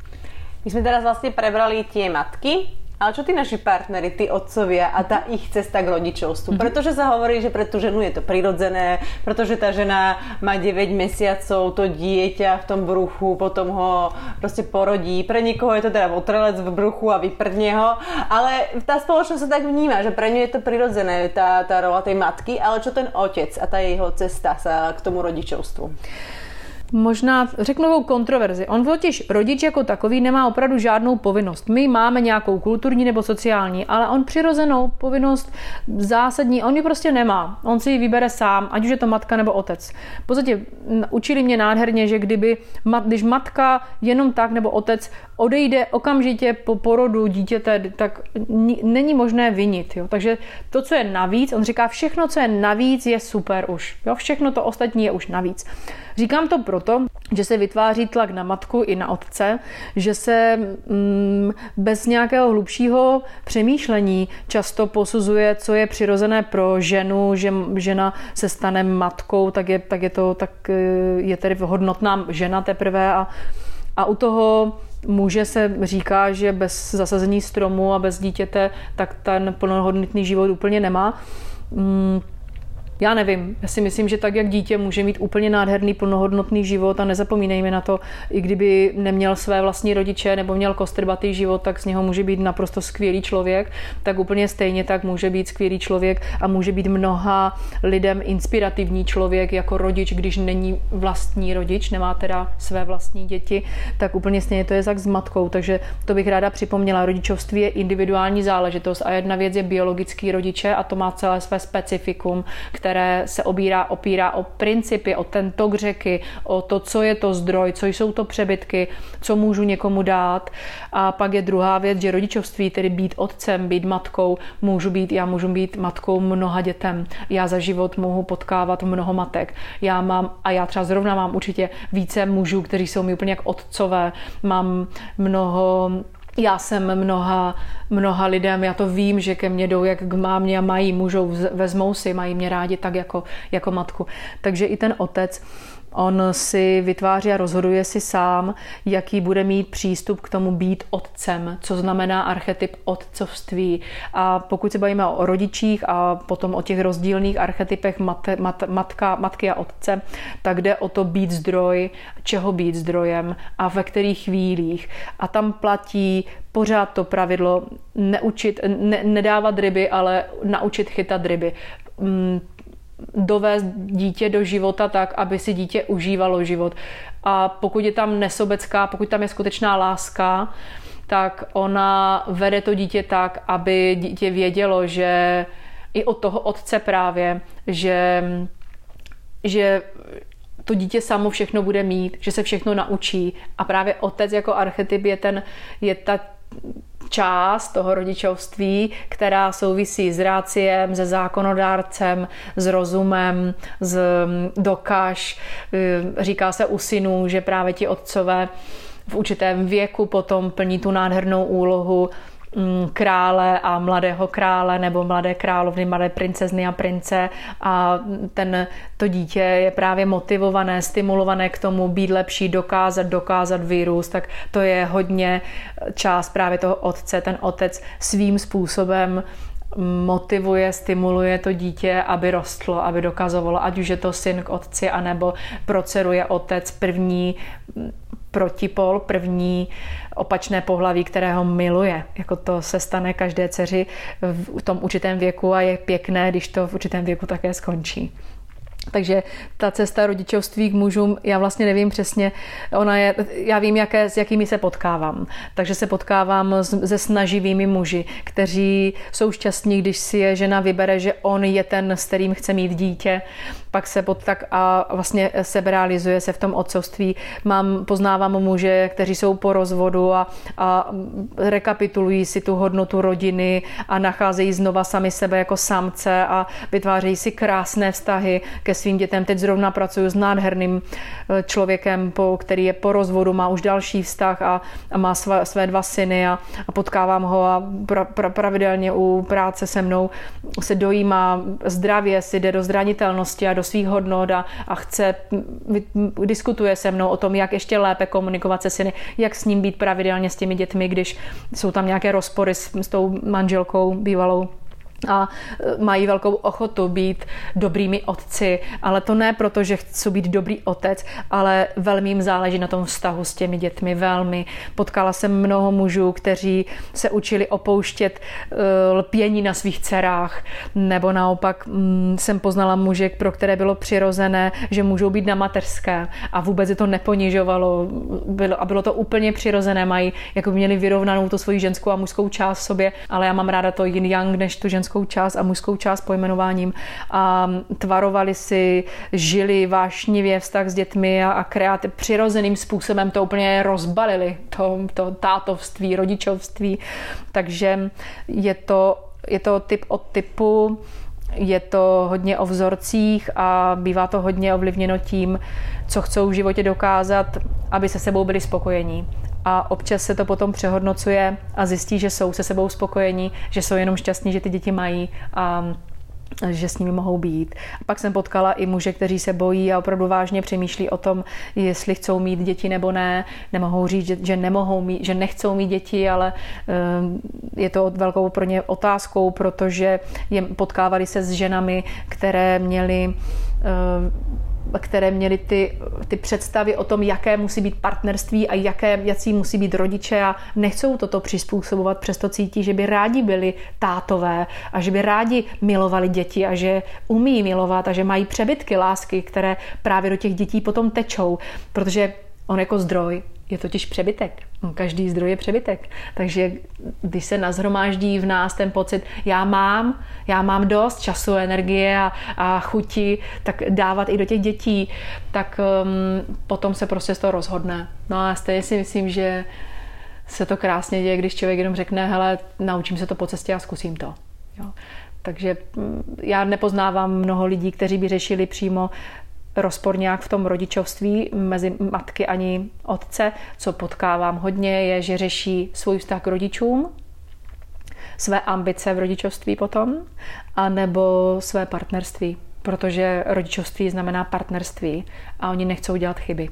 My jsme teraz vlastně prebrali tie matky, ale čo tí naši partnery, tí otcovia a tá ich cesta k rodičovstvu? Mm-hmm. Pretože sa hovorí, že pre tú ženu je to prirodzené, pretože tá žena má 9 mesiacov, to dieťa v tom bruchu, potom ho proste porodí. Pre niekoho je to teda votrelec v bruchu a vyprdne ho, ale tá spoločnosť sa tak vníma, že pre ňu je to prirodzené, tá, tá rola tej matky, ale čo ten otec a tá jeho cesta sa k tomu rodičovstvu? Možná řeknu novou kontroverzi. On totiž rodič jako takový nemá opravdu žádnou povinnost. My máme nějakou kulturní nebo sociální, ale on přirozenou povinnost zásadní, on ji prostě nemá. On si ji vybere sám, ať už je to matka nebo otec. V podstatě učili mě nádherně, že kdyby, když matka jenom tak nebo otec odejde okamžitě po porodu dítěte, tak není možné vinit. Jo? Takže to, co je navíc, on říká, všechno, co je navíc, je super už. Jo? Všechno to ostatní je už navíc. Říkám to proto, že se vytváří tlak na matku i na otce, že se mm, bez nějakého hlubšího přemýšlení často posuzuje, co je přirozené pro ženu, že žena se stane matkou, tak je, tak je to tak eh, je tedy hodnotná žena teprve a, a u toho muže se říká, že bez zasazení stromu a bez dítěte, tak ten plnohodnotný život úplně nemá. Mm, já nevím, já si myslím, že tak, jak dítě může mít úplně nádherný, plnohodnotný život a nezapomínejme na to, i kdyby neměl své vlastní rodiče nebo měl kostrbatý život, tak z něho může být naprosto skvělý člověk, tak úplně stejně tak může být skvělý člověk a může být mnoha lidem inspirativní člověk jako rodič, když není vlastní rodič, nemá teda své vlastní děti, tak úplně stejně to je tak s matkou. Takže to bych ráda připomněla. Rodičovství je individuální záležitost a jedna věc je biologický rodiče a to má celé své specifikum, které které se obírá, opírá o principy, o ten tok řeky, o to, co je to zdroj, co jsou to přebytky, co můžu někomu dát. A pak je druhá věc, že rodičovství, tedy být otcem, být matkou, můžu být, já můžu být matkou mnoha dětem. Já za život mohu potkávat mnoho matek. Já mám, a já třeba zrovna mám určitě více mužů, kteří jsou mi úplně jak otcové. Mám mnoho já jsem mnoha, mnoha lidem, já to vím, že ke mně jdou jak k mámě a mají, můžou, vezmou si, mají mě rádi tak jako, jako matku. Takže i ten otec On si vytváří a rozhoduje si sám, jaký bude mít přístup k tomu být otcem, co znamená archetyp otcovství. A pokud se bavíme o rodičích a potom o těch rozdílných archetypech mat, mat, matka, matky a otce, tak jde o to být zdroj, čeho být zdrojem a ve kterých chvílích. A tam platí pořád to pravidlo neučit, ne, nedávat ryby, ale naučit chytat ryby mm, dovést dítě do života tak, aby si dítě užívalo život. A pokud je tam nesobecká, pokud tam je skutečná láska, tak ona vede to dítě tak, aby dítě vědělo, že i od toho otce právě, že, že to dítě samo všechno bude mít, že se všechno naučí. A právě otec jako archetyp je, ten, je ta část toho rodičovství, která souvisí s ráciem, se zákonodárcem, s rozumem, s mm, dokaž. Eh, říká se u synů, že právě ti otcové v určitém věku potom plní tu nádhernou úlohu krále a mladého krále nebo mladé královny, mladé princezny a prince a ten, to dítě je právě motivované, stimulované k tomu být lepší, dokázat, dokázat vyrůst, tak to je hodně část právě toho otce. Ten otec svým způsobem motivuje, stimuluje to dítě, aby rostlo, aby dokazovalo, ať už je to syn k otci, anebo pro dceru je otec první protipol, první opačné pohlaví, kterého miluje. Jako to se stane každé dceři v tom určitém věku a je pěkné, když to v určitém věku také skončí. Takže ta cesta rodičovství k mužům, já vlastně nevím přesně, ona je, já vím, jaké, s jakými se potkávám. Takže se potkávám se snaživými muži, kteří jsou šťastní, když si je žena vybere, že on je ten, s kterým chce mít dítě. Pak se pod tak a vlastně seberealizuje se v tom otcovství. Mám, poznávám muže, kteří jsou po rozvodu a, a rekapitulují si tu hodnotu rodiny a nacházejí znova sami sebe jako samce a vytvářejí si krásné vztahy ke svým dětem. Teď zrovna pracuji s nádherným eh, člověkem, po, který je po rozvodu, má už další vztah a, a má své, své dva syny a, a potkávám ho a pra, pra, pravidelně u práce se mnou se dojímá zdravě, si jde do zranitelnosti a do svých hodnot a, a chce, diskutuje se mnou o tom, jak ještě lépe komunikovat se syny, jak s ním být pravidelně s těmi dětmi, když jsou tam nějaké rozpory s, s tou manželkou bývalou a e, mají velkou ochotu být dobrými otci, ale to ne proto, že chci být dobrý otec, ale velmi jim záleží na tom vztahu s těmi dětmi, velmi. Potkala jsem mnoho mužů, kteří se učili opouštět e, lpění na svých dcerách, nebo naopak mm, jsem poznala muže, pro které bylo přirozené, že můžou být na mateřské a vůbec je to neponižovalo bylo, a bylo to úplně přirozené, mají jako měli vyrovnanou to svoji ženskou a mužskou část v sobě, ale já mám ráda to yin yang než tu ženskou ženskou část a mužskou část pojmenováním a tvarovali si, žili vášnivě vztah s dětmi a, a kreativ, přirozeným způsobem to úplně rozbalili, to, to tátovství, rodičovství. Takže je to, je to typ od typu, je to hodně o vzorcích a bývá to hodně ovlivněno tím, co chcou v životě dokázat, aby se sebou byli spokojení a občas se to potom přehodnocuje a zjistí, že jsou se sebou spokojení, že jsou jenom šťastní, že ty děti mají a že s nimi mohou být. Pak jsem potkala i muže, kteří se bojí a opravdu vážně přemýšlí o tom, jestli chcou mít děti nebo ne. Nemohou říct, že, že nemohou mít, že nechcou mít děti, ale je to velkou pro ně otázkou, protože je, potkávali se s ženami, které měly které měly ty, ty představy o tom, jaké musí být partnerství a jaké, jací musí být rodiče a nechcou toto přizpůsobovat, přesto cítí, že by rádi byli tátové a že by rádi milovali děti a že umí milovat a že mají přebytky lásky, které právě do těch dětí potom tečou, protože on jako zdroj je totiž přebytek. Každý zdroj je přebytek. Takže když se nazhromáždí v nás ten pocit, já mám, já mám dost času, energie a, a chuti, tak dávat i do těch dětí, tak um, potom se prostě z toho rozhodne. No a stejně si myslím, že se to krásně děje, když člověk jenom řekne, hele, naučím se to po cestě a zkusím to. Jo. Takže mm, já nepoznávám mnoho lidí, kteří by řešili přímo rozpor nějak v tom rodičovství mezi matky ani otce. Co potkávám hodně je, že řeší svůj vztah k rodičům, své ambice v rodičovství potom, anebo své partnerství, protože rodičovství znamená partnerství a oni nechcou dělat chyby.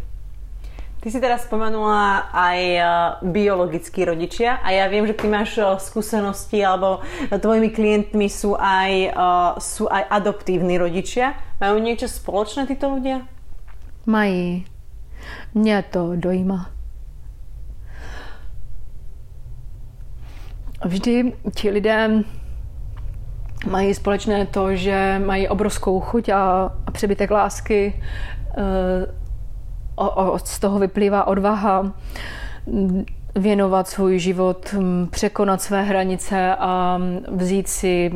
Ty si teraz spomenula aj eh, biologickí rodičia a ja viem, že ty máš eh, skúsenosti alebo tvojimi klientmi sú aj, eh, sú aj adoptívni rodičia. Majú niečo spoločné títo ľudia? Mají. Mě to dojíma. Vždy ti lidé mají společné to, že mají obrovskou chuť a, a přebytek lásky o, o, z toho vyplývá odvaha věnovat svůj život, překonat své hranice a vzít si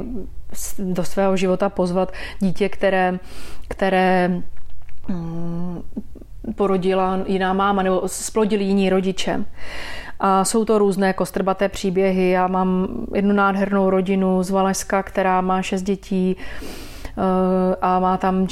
do svého života pozvat dítě, které, které porodila jiná máma nebo splodili jiní rodiče. A jsou to různé kostrbaté příběhy. Já mám jednu nádhernou rodinu z Valašska, která má šest dětí a má tam,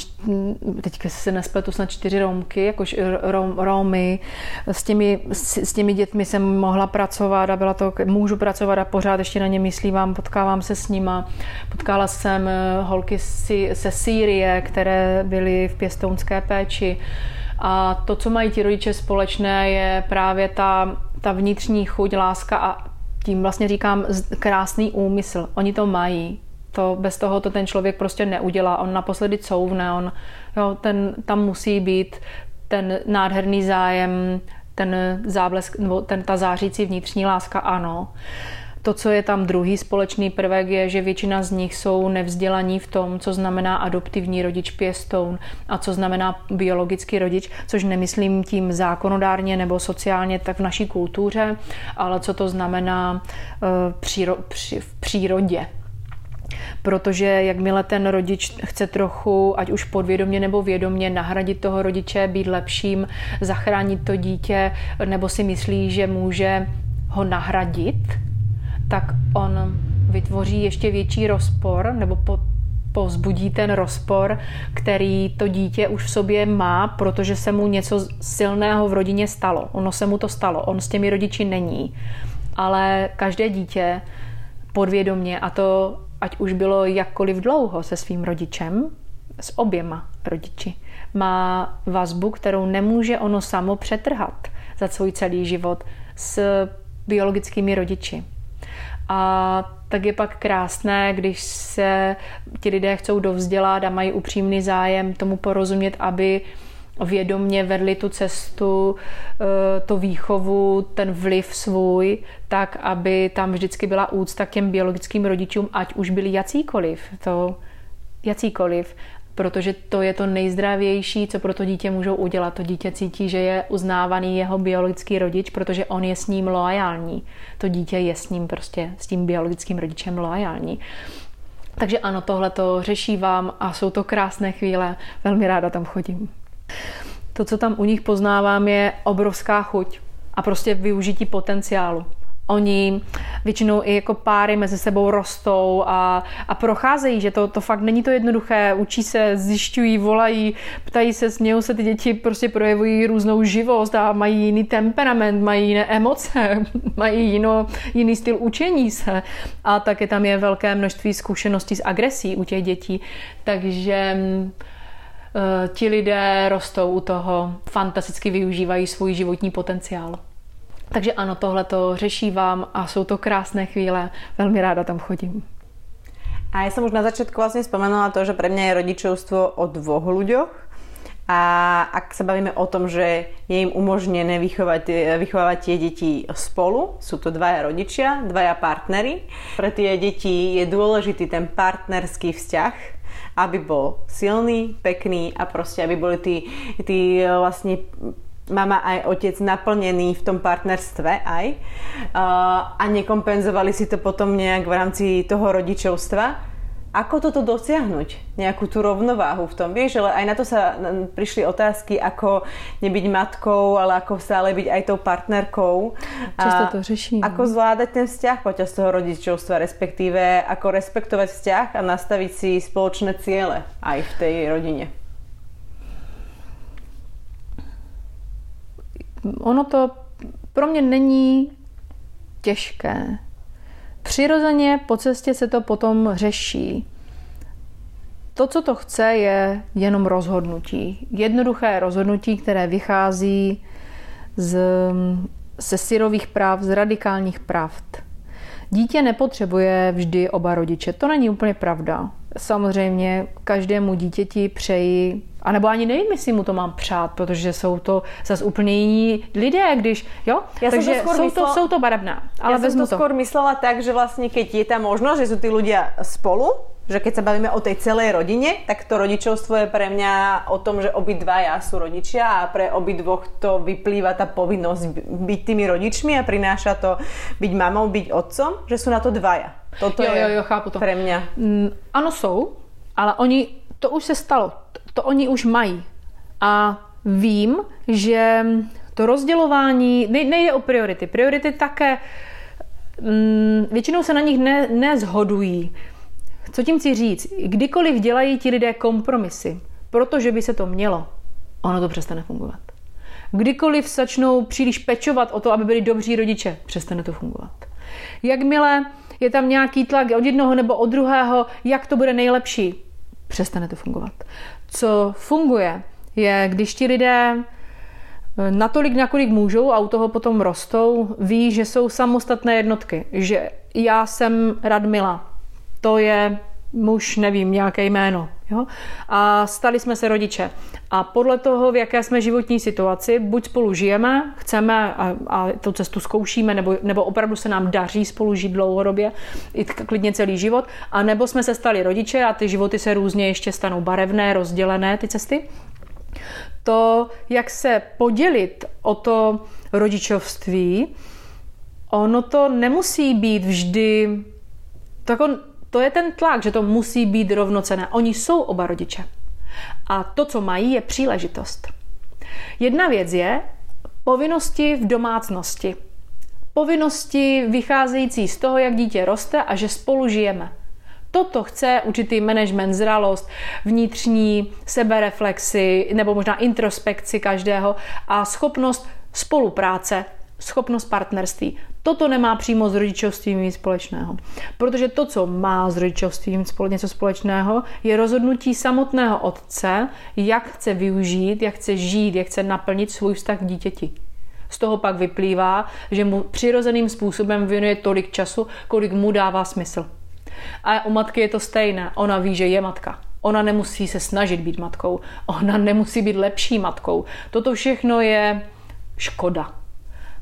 teďka se nespletu, snad čtyři Romky, jakož Rom, Romy. S těmi, s, s těmi dětmi jsem mohla pracovat a byla to, můžu pracovat a pořád ještě na ně myslím, potkávám se s nima. Potkala jsem eh, holky ze Sýrie, které byly v pěstounské péči. A to, co mají ti rodiče společné, je právě ta, ta vnitřní chuť, láska a tím vlastně říkám krásný úmysl. Oni to mají to, bez toho to ten člověk prostě neudělá. On naposledy couvne, on, jo, ten, tam musí být ten nádherný zájem, ten záblesk, nebo ten, ta zářící vnitřní láska, ano. To, co je tam druhý společný prvek, je, že většina z nich jsou nevzdělaní v tom, co znamená adoptivní rodič pěstoun a co znamená biologický rodič, což nemyslím tím zákonodárně nebo sociálně, tak v naší kultuře, ale co to znamená při, v přírodě protože jakmile ten rodič chce trochu, ať už podvědomě nebo vědomě, nahradit toho rodiče, být lepším, zachránit to dítě, nebo si myslí, že může ho nahradit, tak on vytvoří ještě větší rozpor nebo po, povzbudí ten rozpor, který to dítě už v sobě má, protože se mu něco silného v rodině stalo. Ono se mu to stalo, on s těmi rodiči není. Ale každé dítě podvědomě, a to ať už bylo jakkoliv dlouho se svým rodičem, s oběma rodiči, má vazbu, kterou nemůže ono samo přetrhat za svůj celý život s biologickými rodiči. A tak je pak krásné, když se ti lidé chcou dovzdělat a mají upřímný zájem tomu porozumět, aby vědomně vedli tu cestu, eh, to výchovu, ten vliv svůj, tak, aby tam vždycky byla úcta k těm biologickým rodičům, ať už byli jacíkoliv. To jacíkoliv protože to je to nejzdravější, co pro to dítě můžou udělat. To dítě cítí, že je uznávaný jeho biologický rodič, protože on je s ním loajální. To dítě je s ním prostě, s tím biologickým rodičem loajální. Takže ano, tohle to řeší vám a jsou to krásné chvíle. Velmi ráda tam chodím. To, co tam u nich poznávám, je obrovská chuť a prostě využití potenciálu. Oni většinou i jako páry mezi sebou rostou a, a procházejí, že to, to fakt není to jednoduché. Učí se, zjišťují, volají, ptají se, smějou se ty děti, prostě projevují různou živost a mají jiný temperament, mají jiné emoce, mají jino, jiný styl učení se. A taky tam je velké množství zkušeností s agresí u těch dětí. Takže uh, ti lidé rostou u toho, fantasticky využívají svůj životní potenciál. Takže ano, tohle to řeší vám a jsou to krásné chvíle. Velmi ráda tam chodím. A ja som už na začiatku vlastne spomenula to, že pre mňa je rodičovstvo o dvoch ľuďoch. A ak sa bavíme o tom, že je im umožnené vychovať, vychovávať tie deti spolu, sú to dvaja rodičia, dvaja partnery. Pre tie deti je dôležitý ten partnerský vzťah, aby bol silný, pekný a proste aby boli tí, tí vlastne mama aj otec naplnený v tom partnerstve aj a nekompenzovali si to potom nejak v rámci toho rodičovstva. Ako toto dosiahnuť? Nejakú tú rovnováhu v tom, vieš? Ale aj na to sa prišli otázky, ako nebyť matkou, ale ako stále byť aj tou partnerkou. Často to řeším. Ako zvládať ten vzťah počas toho rodičovstva, respektíve ako respektovať vzťah a nastaviť si spoločné ciele aj v tej rodine. ono to pro mě není těžké. Přirozeně po cestě se to potom řeší. To, co to chce, je jenom rozhodnutí. Jednoduché rozhodnutí, které vychází z, ze syrových práv, z radikálních pravd. Dítě nepotřebuje vždy oba rodiče. To není úplně pravda. Samozřejmě každému dítěti přeji, anebo ani nevím, jestli mu to mám přát, protože jsou to zase úplně jiní lidé, když, jo? Já Takže to jsou, myslela, to, jsou to barevná. Ale já jsem to, to skôr myslela tak, že vlastně keď je ta možnost, že jsou ty lidé spolu, že keď sa bavíme o tej celej rodine, tak to rodičovstvo je pre mňa o tom, že obidvaja sú rodičia a pre obidvoch to vyplýva tá povinnosť byť tými rodičmi a prináša to byť mamou, byť otcom, že sú na to dvaja. Toto jo, je jo, jo, chápu to. pre mňa. Mm, ano, jsou, ale oni, to už se stalo, to, oni už mají. A vím, že to rozdělování, ne, nejde o priority. Priority také, mm, většinou se na nich ne, nezhodují. Co tím chci říct? Kdykoliv dělají ti lidé kompromisy, protože by se to mělo, ono to přestane fungovat. Kdykoliv začnou příliš pečovat o to, aby byli dobří rodiče, přestane to fungovat. Jakmile je tam nějaký tlak od jednoho nebo od druhého, jak to bude nejlepší, přestane to fungovat. Co funguje, je, když ti lidé eh, natolik, nakolik můžou a u toho potom rostou, ví, že jsou samostatné jednotky, že já jsem Radmila, to je muž, nevím, nějaké jméno. Jo? A stali jsme se rodiče. A podle toho, v jaké jsme životní situaci, buď spolu žijeme, chceme a, a tu cestu zkoušíme, nebo, nebo opravdu se nám daří spolu žít dlouhodobě, i klidně celý život, a nebo jsme se stali rodiče a ty životy se různě ještě stanou barevné, rozdělené, ty cesty. To, jak se podělit o to rodičovství, ono to nemusí být vždy, to jako to je ten tlak, že to musí být rovnocené. Oni jsou oba rodiče. A to, co mají, je příležitost. Jedna věc je povinnosti v domácnosti. Povinnosti vycházející z toho, jak dítě roste a že spolu žijeme. Toto chce určitý management, zralost, vnitřní sebereflexy nebo možná introspekci každého a schopnost spolupráce, schopnost partnerství. Toto nemá přímo s rodičovstvím nic společného. Protože to, co má s rodičovstvím něco společného, je rozhodnutí samotného otce, jak chce využít, jak chce žít, jak chce naplnit svůj vztah k dítěti. Z toho pak vyplývá, že mu přirozeným způsobem věnuje tolik času, kolik mu dává smysl. A u matky je to stejné. Ona ví, že je matka. Ona nemusí se snažit být matkou. Ona nemusí být lepší matkou. Toto všechno je škoda.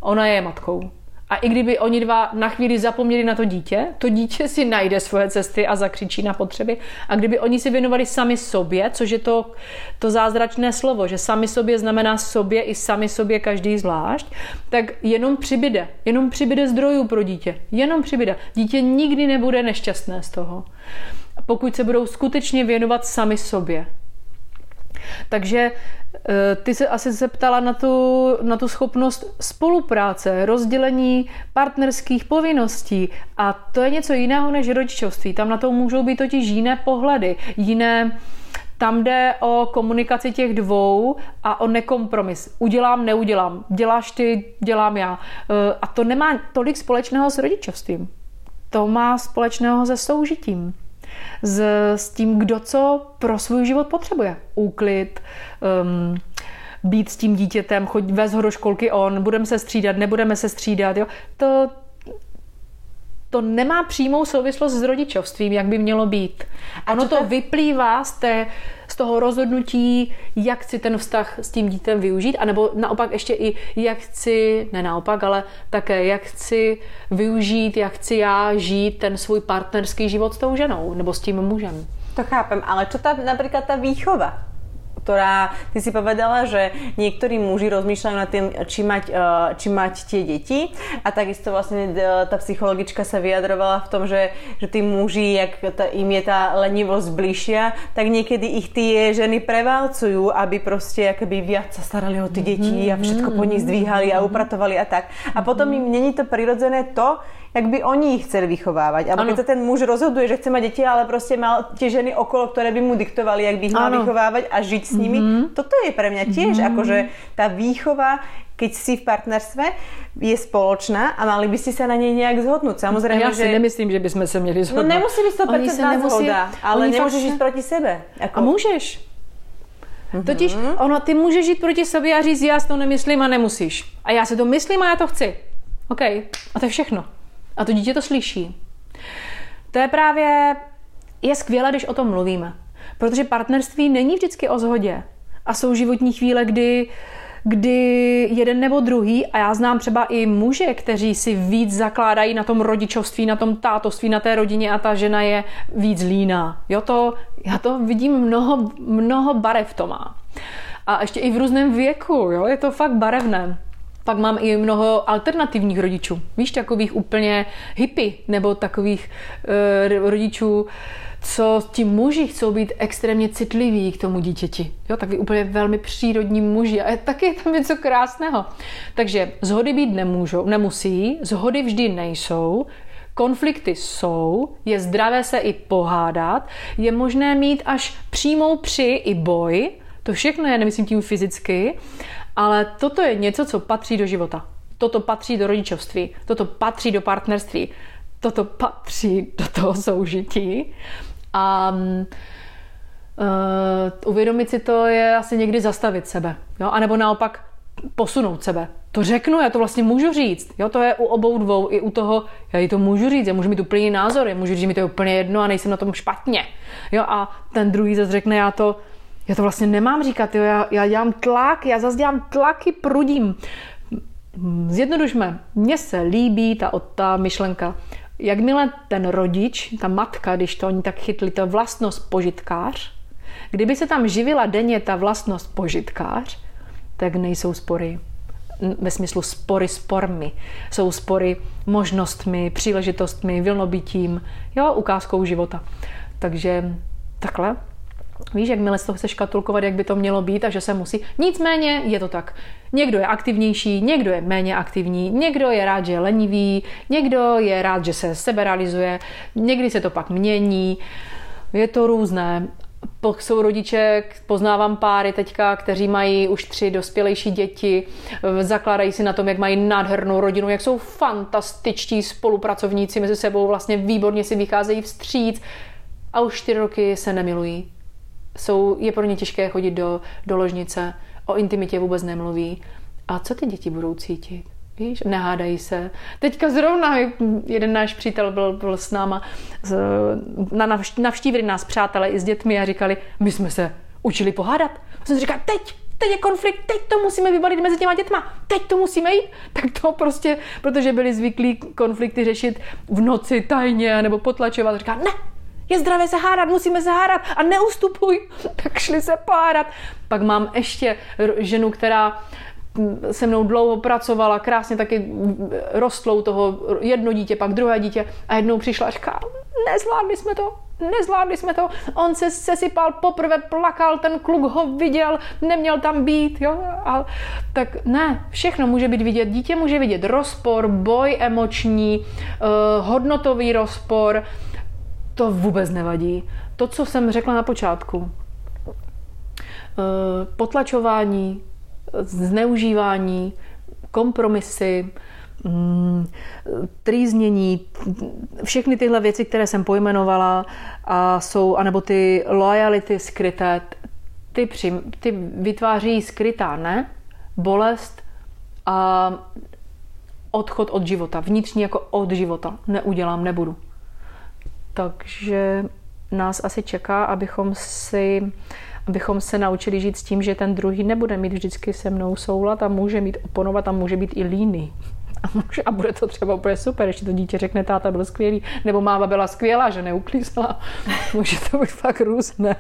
Ona je matkou. A i kdyby oni dva na chvíli zapomněli na to dítě, to dítě si najde svoje cesty a zakřičí na potřeby. A kdyby oni si věnovali sami sobě, což je to, to zázračné slovo, že sami sobě znamená sobě i sami sobě každý zvlášť, tak jenom přibyde. Jenom přibyde zdrojů pro dítě. Jenom přibyde. Dítě nikdy nebude nešťastné z toho. Pokud se budou skutečně věnovat sami sobě. Takže ty se asi zeptala na tu, na tu schopnost spolupráce, rozdělení partnerských povinností a to je něco jiného než rodičovství. Tam na to můžou být totiž jiné pohledy, jiné tam jde o komunikaci těch dvou a o nekompromis. Udělám, neudělám. Děláš ty, dělám já. Eh, a to nemá tolik společného s rodičovstvím. To má společného se soužitím s, s tím, kdo co pro svůj život potřebuje. Úklid, um, být s tím dítětem, choď, vez ho do školky on, budeme se střídat, nebudeme se střídat. Jo? To, to nemá přímou souvislost s rodičovstvím, jak by mělo být. Ono to, to vyplývá z, té, z toho rozhodnutí, jak chci ten vztah s tím dítem využít, anebo naopak ještě i jak chci, ne naopak, ale také jak chci využít, jak chci já žít ten svůj partnerský život s tou ženou nebo s tím mužem. To chápem, ale čo ta, například ta výchova? Ktorá, ty si povedala, že niektorí muži rozmýšľajú nad tým, či mať, e, či mať tie deti. A takisto vlastne e, tá psychologička sa vyjadrovala v tom, že, že tí muži, jak im je tá lenivosť bližšia, tak niekedy ich tie ženy prevalcujú, aby proste akoby viac sa starali o tie deti a všetko po nich zdvíhali a upratovali a tak. A potom im není to prirodzené to, jak by oni ich chceli vychovávať. Alebo keď sa ten muž rozhoduje, že chce mať deti, ale prostě mal tie ženy okolo, ktoré by mu diktovali, jak by ich mal vychovávať a žiť s nimi. Mm-hmm. Toto je pre mňa tiež, mm-hmm. akože tá výchova keď si v partnerstve, je spoločná a mali by ste sa na nej nejak zhodnúť. Samozrejme, ja si že... nemyslím, že bychom se měli zhodnout. No nemusí byť 100% nemusí... zhoda, ale nemôžeš fakt... proti sebe. Ako... A můžeš. Mm-hmm. Totiž ono, ty můžeš žít proti sobě a říct, já si to nemyslím a nemusíš. A já si to myslím a já to chci. OK. A to je všechno. A to dítě to slyší. To je právě, je skvělé, když o tom mluvíme. Protože partnerství není vždycky o zhodě. A jsou životní chvíle, kdy kdy jeden nebo druhý, a já znám třeba i muže, kteří si víc zakládají na tom rodičovství, na tom tátovství, na té rodině a ta žena je víc líná. Jo, to, já to vidím mnoho, mnoho barev to má. A ještě i v různém věku, jo, je to fakt barevné. Pak mám i mnoho alternativních rodičů. Víš, takových úplně hippie, nebo takových uh, rodičů, co ti muži chcou být extrémně citliví k tomu dítěti. Jo, takový úplně velmi přírodní muži. A je taky tam něco krásného. Takže zhody být nemůžou, nemusí, zhody vždy nejsou, konflikty jsou, je zdravé se i pohádat, je možné mít až přímou při i boj, to všechno je, nemyslím tím fyzicky, ale toto je něco, co patří do života. Toto patří do rodičovství, toto patří do partnerství, toto patří do toho soužití. A uh, uvědomit si to je asi někdy zastavit sebe. Jo? A nebo naopak posunout sebe. To řeknu, já to vlastně můžu říct. Jo, to je u obou dvou, i u toho, já ji to můžu říct, já můžu mít úplně názor, já můžu říct, že mi to je úplně jedno a nejsem na tom špatně. Jo, a ten druhý zase řekne, já to, já to vlastně nemám říkat, jo, já, já dělám tlak, já zase dělám tlaky, prudím. Zjednodušme, mně se líbí ta, ta myšlenka. Jakmile ten rodič, ta matka, když to oni tak chytli, to vlastnost požitkář, kdyby se tam živila denně ta vlastnost požitkář, tak nejsou spory. ve smyslu spory spormi. Jsou spory možnostmi, příležitostmi, vilnobytím, jo, ukázkou života. Takže takhle. Víš, jakmile z toho chceš škatulkovat, jak by to mělo být a že se musí. Nicméně je to tak. Někdo je aktivnější, někdo je méně aktivní, někdo je rád, že je lenivý, někdo je rád, že se sebe realizuje, někdy se to pak mění. Je to různé. Jsou rodiče, poznávám páry teďka, kteří mají už tři dospělejší děti, zakládají si na tom, jak mají nádhernou rodinu, jak jsou fantastičtí spolupracovníci mezi sebou, vlastně výborně si vycházejí vstříc a už čtyři roky se nemilují. Jsou, je pro ně těžké chodit do, do ložnice, o intimitě vůbec nemluví. A co ty děti budou cítit? Víš, nehádají se. Teďka zrovna jeden náš přítel byl, byl s náma, na, navštívili nás přátelé i s dětmi a říkali, my jsme se učili pohádat. A jsem říkal, teď, teď je konflikt, teď to musíme vybalit mezi těma dětma, teď to musíme jít. Tak to prostě, protože byli zvyklí konflikty řešit v noci tajně nebo potlačovat. Říká, ne, je zdravé se hádat, musíme se hádat a neustupuj. Tak šli se pohádat. Pak mám ještě ženu, která se mnou dlouho pracovala, krásně taky rostlou toho jedno dítě, pak druhé dítě a jednou přišla a říká, nezvládli jsme to, nezvládli jsme to. On se sesypal, poprvé plakal, ten kluk ho viděl, neměl tam být, jo. A, tak ne, všechno může být vidět. Dítě může vidět rozpor, boj emoční, uh, hodnotový rozpor, to vůbec nevadí. To, co jsem řekla na počátku, uh, potlačování, zneužívání, kompromisy, mm, trýznění, všechny tyhle věci, které jsem pojmenovala, a jsou, anebo ty lojality skryté, ty, při, ty vytváří skrytá, ne? Bolest a odchod od života, vnitřní jako od života. Neudělám, nebudu. Takže nás asi čeká, abychom si abychom se naučili žít s tím, že ten druhý nebude mít vždycky se mnou soulad a může mít oponovat a může být i líný. A, může, a bude to třeba úplně super, ještě to dítě řekne, táta byl skvělý, nebo máma byla skvělá, že neuklízela. Může to být fakt různé.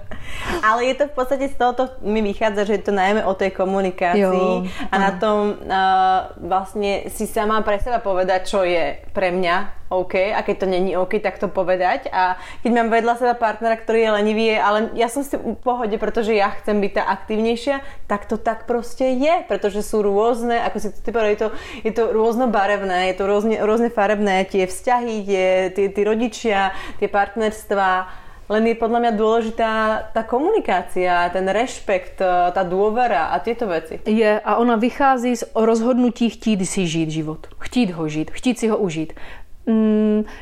Ale je to v podstatě z tohoto mi vychádza, že je to najmä o tej komunikácii jo, a na tom uh, vlastně si sama pre seba povedať, čo je pre mňa OK a keď to není OK, tak to povedať a keď mám vedľa seba partnera, ktorý je lenivý, ale ja som si v pohode, pretože ja chcem byť tá aktivnejšia, tak to tak prostě je, pretože sú rôzne, ako si ty povedal, je to, je to rôznobarevné, je to rôzne, rôzne farebné, tie vzťahy, tie, tie, tie rodičia, tie partnerstva, len je podľa mňa dôležitá ta komunikácia, ten rešpekt, ta důvera a tyto věci. Je a ona vychází z rozhodnutí chtít si žít život. Chtít ho žít, chtít si ho užít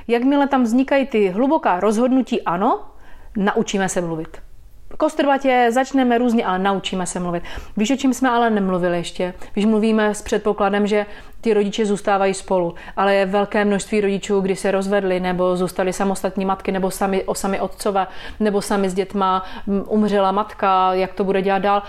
jakmile tam vznikají ty hluboká rozhodnutí, ano, naučíme se mluvit. Kostrbatě začneme různě, ale naučíme se mluvit. Víš, o čím jsme ale nemluvili ještě? Víš, mluvíme s předpokladem, že ty rodiče zůstávají spolu, ale je velké množství rodičů, kdy se rozvedli, nebo zůstali samostatní matky, nebo sami, o sami otcové, nebo sami s dětma, umřela matka, jak to bude dělat dál.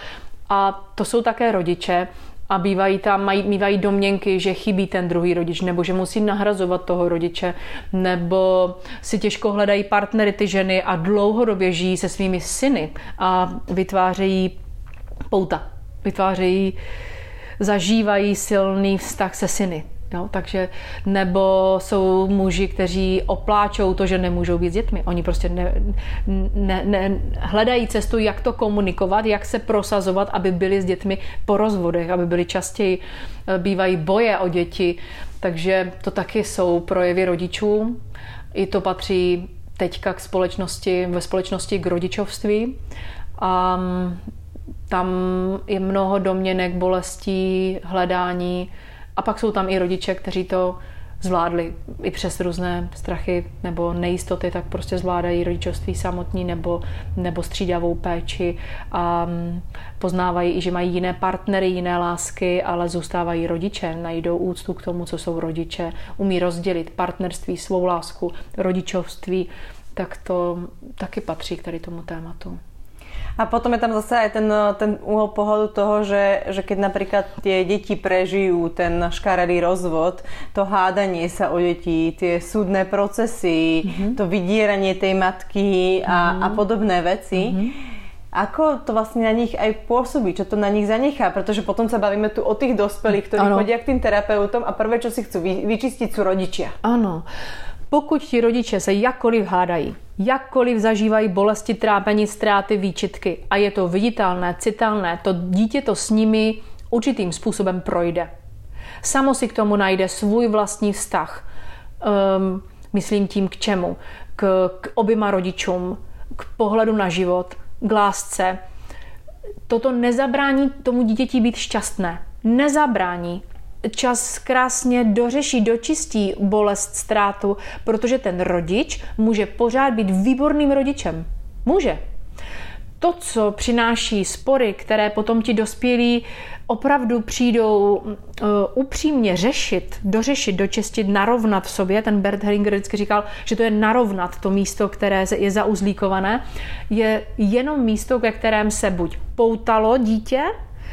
A to jsou také rodiče, a bývají tam, mají, mývají domněnky, že chybí ten druhý rodič, nebo že musí nahrazovat toho rodiče, nebo si těžko hledají partnery ty ženy a dlouhodobě žijí se svými syny a vytvářejí pouta, vytvářejí, zažívají silný vztah se syny. Jo, takže nebo jsou muži, kteří opláčou to, že nemůžou být s dětmi. Oni prostě ne, ne, ne, hledají cestu, jak to komunikovat, jak se prosazovat, aby byli s dětmi po rozvodech, aby byli častěji, eh, bývají boje o děti. Takže to taky jsou projevy rodičů. I to patří teďka k společnosti, ve společnosti k rodičovství. A mm, tam je mnoho domněnek, bolestí, hledání, a pak jsou tam i rodiče, kteří to zvládli i přes různé strachy nebo nejistoty, tak prostě zvládají rodičovství samotní nebo, nebo střídavou péči a mm, poznávají i, že mají jiné partnery, jiné lásky, ale zůstávají rodiče, najdou úctu k tomu, co jsou rodiče, umí rozdělit partnerství, svou lásku, rodičovství, tak to taky patří k tady tomu tématu. A potom je tam zase aj ten, ten úhol pohľadu toho, že, že keď napríklad tie deti prežijú ten škaredý rozvod, to hádanie sa o deti, tie súdne procesy, mm-hmm. to vydieranie tej matky a, mm-hmm. a podobné veci, mm-hmm Ako to vlastne na nich aj pôsobí, čo to na nich zanechá, pretože potom sa bavíme tu o tých dospelých, ktorí ano. chodia k tým terapeutom a prvé, čo si chcú vyčistiť, sú rodičia. Ano. Pokud ti rodiče se jakkoliv hádají, jakkoliv zažívají bolesti, trápení, ztráty, výčitky a je to viditelné, citelné, to dítě to s nimi určitým způsobem projde. Samo si k tomu najde svůj vlastní vztah. Um, myslím tím k čemu? K, k oběma rodičům, k pohledu na život, k lásce. Toto nezabrání tomu dítěti být šťastné. Nezabrání čas krásně dořeší, dočistí bolest, ztrátu, protože ten rodič může pořád být výborným rodičem. Může. To, co přináší spory, které potom ti dospělí opravdu přijdou uh, upřímně řešit, dořešit, dočistit, narovnat v sobě, ten Bert Hellinger vždycky říkal, že to je narovnat to místo, které je zauzlíkované, je jenom místo, ke kterém se buď poutalo dítě,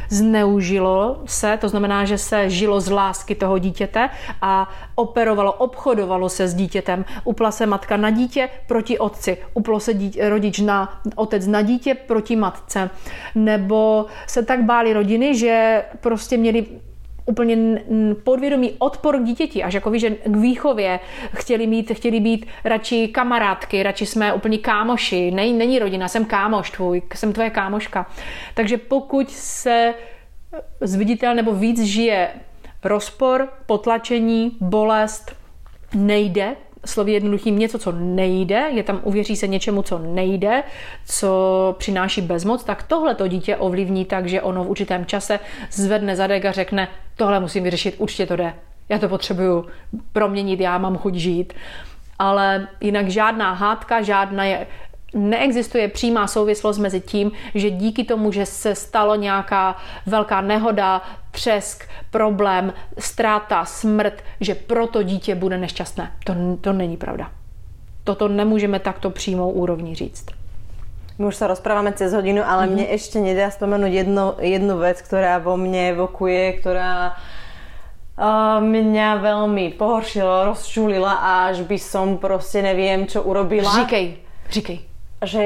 zneužilo se, to znamená, že se žilo z lásky toho dítěte a operovalo, obchodovalo se s dítětem. Upla se matka na dítě proti otci, uplo se dítě, rodič na otec na dítě proti matce. Nebo se tak báli rodiny, že prostě měli úplně podvědomý odpor k dítěti, až jako že k výchově chtěli mít, chtěli být radši kamarádky, radši jsme úplně kámoši, není, není rodina, jsem kámoš tvůj, jsem tvoje kámoška. Takže pokud se zviditel nebo víc žije rozpor, potlačení, bolest, nejde slovy jednoduchým něco, co nejde, je tam, uvěří se něčemu, co nejde, co přináší bezmoc, tak tohle to dítě ovlivní tak, že ono v určitém čase zvedne zadek a řekne, tohle musím vyřešit, určitě to jde. Já to potřebuju proměnit, já mám chuť žít. Ale jinak žádná hádka, žádná je, neexistuje přímá souvislost mezi tím, že díky tomu, že se stalo nějaká velká nehoda, třesk, problém, ztráta, smrt, že proto dítě bude nešťastné. To, to není pravda. Toto nemůžeme takto přímou úrovni říct. My už sa rozprávame cez hodinu, ale mm-hmm. mne ešte nedá spomenúť jednu, jednu vec, ktorá vo mne evokuje, ktorá uh, mňa veľmi pohoršila, rozčulila, až by som proste neviem, čo urobila. Říkej, říkej že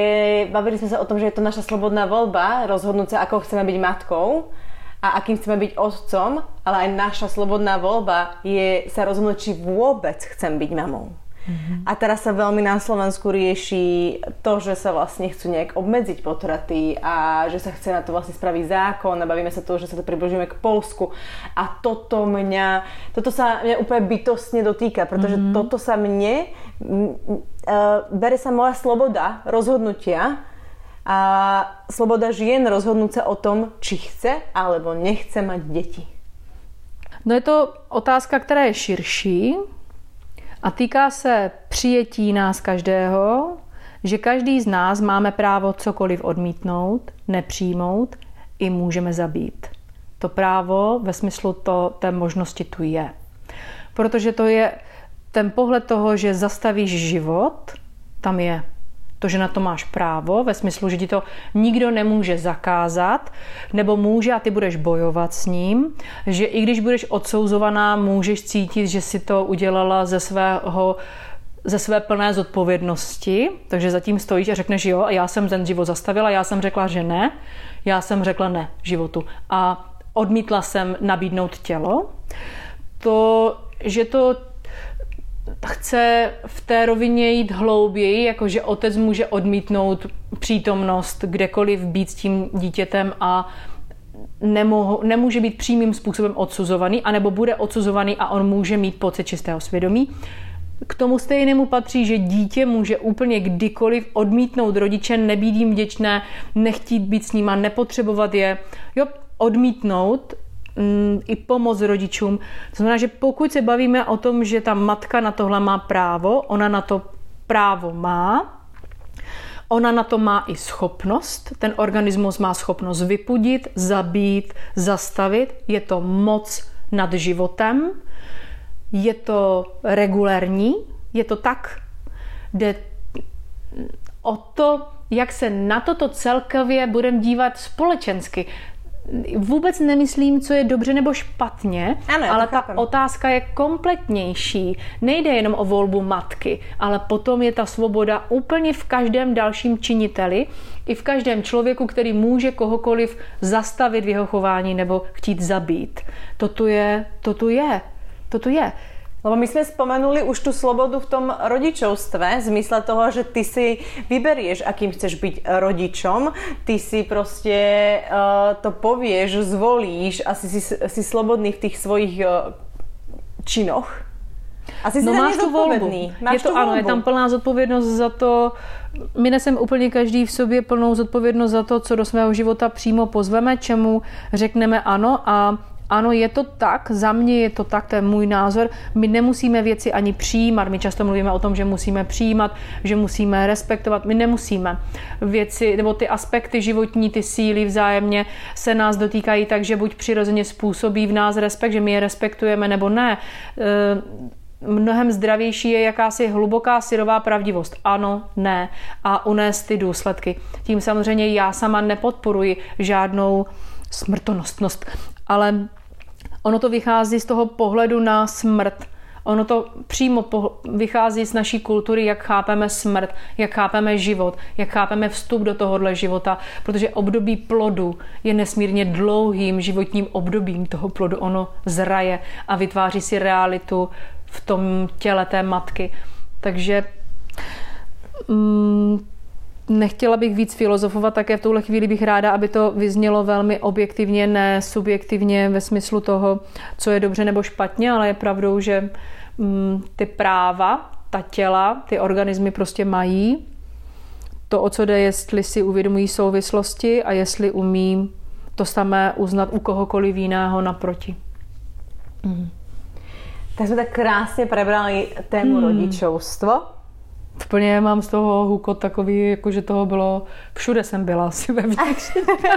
bavili sme sa o tom, že je to naša slobodná voľba rozhodnúť sa, ako chceme byť matkou a akým chceme byť otcom, ale aj naša slobodná voľba je sa rozhodnúť, či vôbec chcem byť mamou. Mm-hmm. A teraz sa veľmi na Slovensku rieši to, že sa vlastne chcú nejak obmedziť potraty a že sa chce na to vlastne spraviť zákon a bavíme sa to, že sa to približujeme k Polsku. A toto mňa, toto sa mňa úplne bytostne dotýka, pretože mm-hmm. toto sa mne, uh, bere sa moja sloboda rozhodnutia a sloboda žien rozhodnúť sa o tom, či chce alebo nechce mať deti. No je to otázka, která je širší, a týká se přijetí nás každého, že každý z nás máme právo cokoliv odmítnout, nepřijmout i můžeme zabít. To právo ve smyslu to, té možnosti tu je. Protože to je ten pohled toho, že zastavíš život, tam je to, že na to máš právo, ve smyslu, že ti to nikdo nemůže zakázat, nebo může a ty budeš bojovat s ním, že i když budeš odsouzovaná, můžeš cítit, že si to udělala ze svého ze své plné zodpovědnosti, takže zatím stojíš a řekneš jo, a já jsem ten život zastavila, já jsem řekla, že ne, já jsem řekla ne životu a odmítla jsem nabídnout tělo. To, že to chce v té rovině jít hlouběji, jakože otec může odmítnout přítomnost kdekoliv být s tím dítětem a nemohu, nemůže být přímým způsobem odsuzovaný, anebo bude odsuzovaný a on může mít pocit čistého svědomí. K tomu stejnému patří, že dítě může úplně kdykoliv odmítnout rodiče, nebýt jim vděčné, nechtít být s nima, nepotřebovat je. Jo, odmítnout i pomoc rodičům. To znamená, že pokud se bavíme o tom, že ta matka na tohle má právo, ona na to právo má, Ona na to má i schopnost, ten organismus má schopnost vypudit, zabít, zastavit. Je to moc nad životem, je to regulérní, je to tak, jde o to, jak se na toto celkově budeme dívat společensky vůbec nemyslím, co je dobře nebo špatně, Ano, ale ta chápem. otázka je kompletnější. Nejde jenom o volbu matky, ale potom je ta svoboda úplně v každém dalším činiteli, i v každém člověku, který může kohokoliv zastavit v jeho chování nebo chtít zabít. To tu je, to tu je, to tu je. Lebo my sme spomenuli už tú slobodu v tom rodičovstve, v zmysle toho, že ty si vyberieš, akým chceš byť rodičom, ty si proste uh, to povieš, zvolíš a si, si, si slobodný v tých svojich uh, činoch. Asi si No máš tu volbu. Máš je to tu ano, je volbu. tam plná zodpovědnost za to. My nesem úplně každý v sobě plnou zodpovědnost za to, co do svého života přímo pozveme, čemu řekneme ano a ano, je to tak, za mě je to tak, to je můj názor. My nemusíme věci ani přijímat. My často mluvíme o tom, že musíme přijímat, že musíme respektovat. My nemusíme. Věci, nebo ty aspekty životní, ty síly vzájemně se nás dotýkají tak, že buď přirozeně způsobí v nás respekt, že my je respektujeme, nebo ne. E, mnohem zdravější je jakási hluboká syrová pravdivost. Ano, ne. A unést ty důsledky. Tím samozřejmě já sama nepodporuji žádnou smrtonostnost, ale ono to vychází z toho pohledu na smrt. Ono to přímo vychází z naší kultury, jak chápeme smrt, jak chápeme život, jak chápeme vstup do tohohle života, protože období plodu je nesmírně dlouhým životním obdobím toho plodu. Ono zraje a vytváří si realitu v tom těle té matky. Takže mm, nechtěla bych víc filozofovat, také v tuhle chvíli bych ráda, aby to vyznělo velmi objektivně, ne subjektivně ve smyslu toho, co je dobře nebo špatně, ale je pravdou, že mm, ty práva, ta těla, ty organismy prostě mají. To, o co jde, jestli si uvědomují souvislosti a jestli umí to samé uznat u kohokoliv jiného naproti. Tak sme tak krásne prebrali tému hmm. rodičovstvo. Úplně mám z toho hukot takový, jako že toho bylo, všude jsem byla asi vevnitř.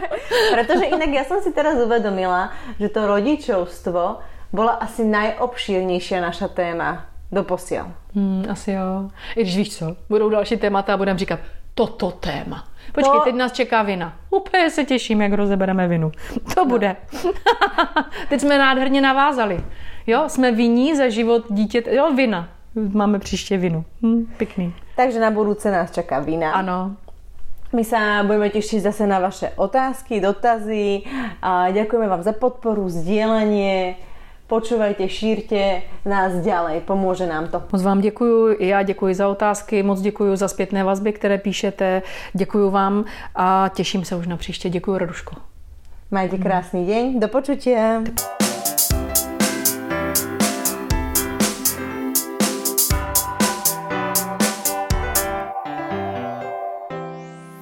Pretože inak ja som si teraz uvedomila, že to rodičovstvo bola asi najobšírnejšia naša téma do posiel. Hmm, asi jo. I když víš co, budou další témata a budeme říkat toto téma. Počkej, To- teď nás čeká vina. Úplně se těším, jak rozebereme vinu. To bude. teď jsme nádherně navázali. Jo, jsme viní za život dítěte. Jo, vina. Máme příště vinu. Hm, pěkný. Takže na budúce nás čaká vina. Ano. My sa budeme tešiť zase na vaše otázky, dotazy. A ďakujeme vám za podporu, zdieľanie. Počúvajte, šírte nás ďalej, pomôže nám to. Moc vám děkuju, i já děkuji za otázky, moc děkuji za zpětné vazby, které píšete, děkuji vám a těším se už na příště. Děkuji, Raduško. Majte krásny deň, do počutia.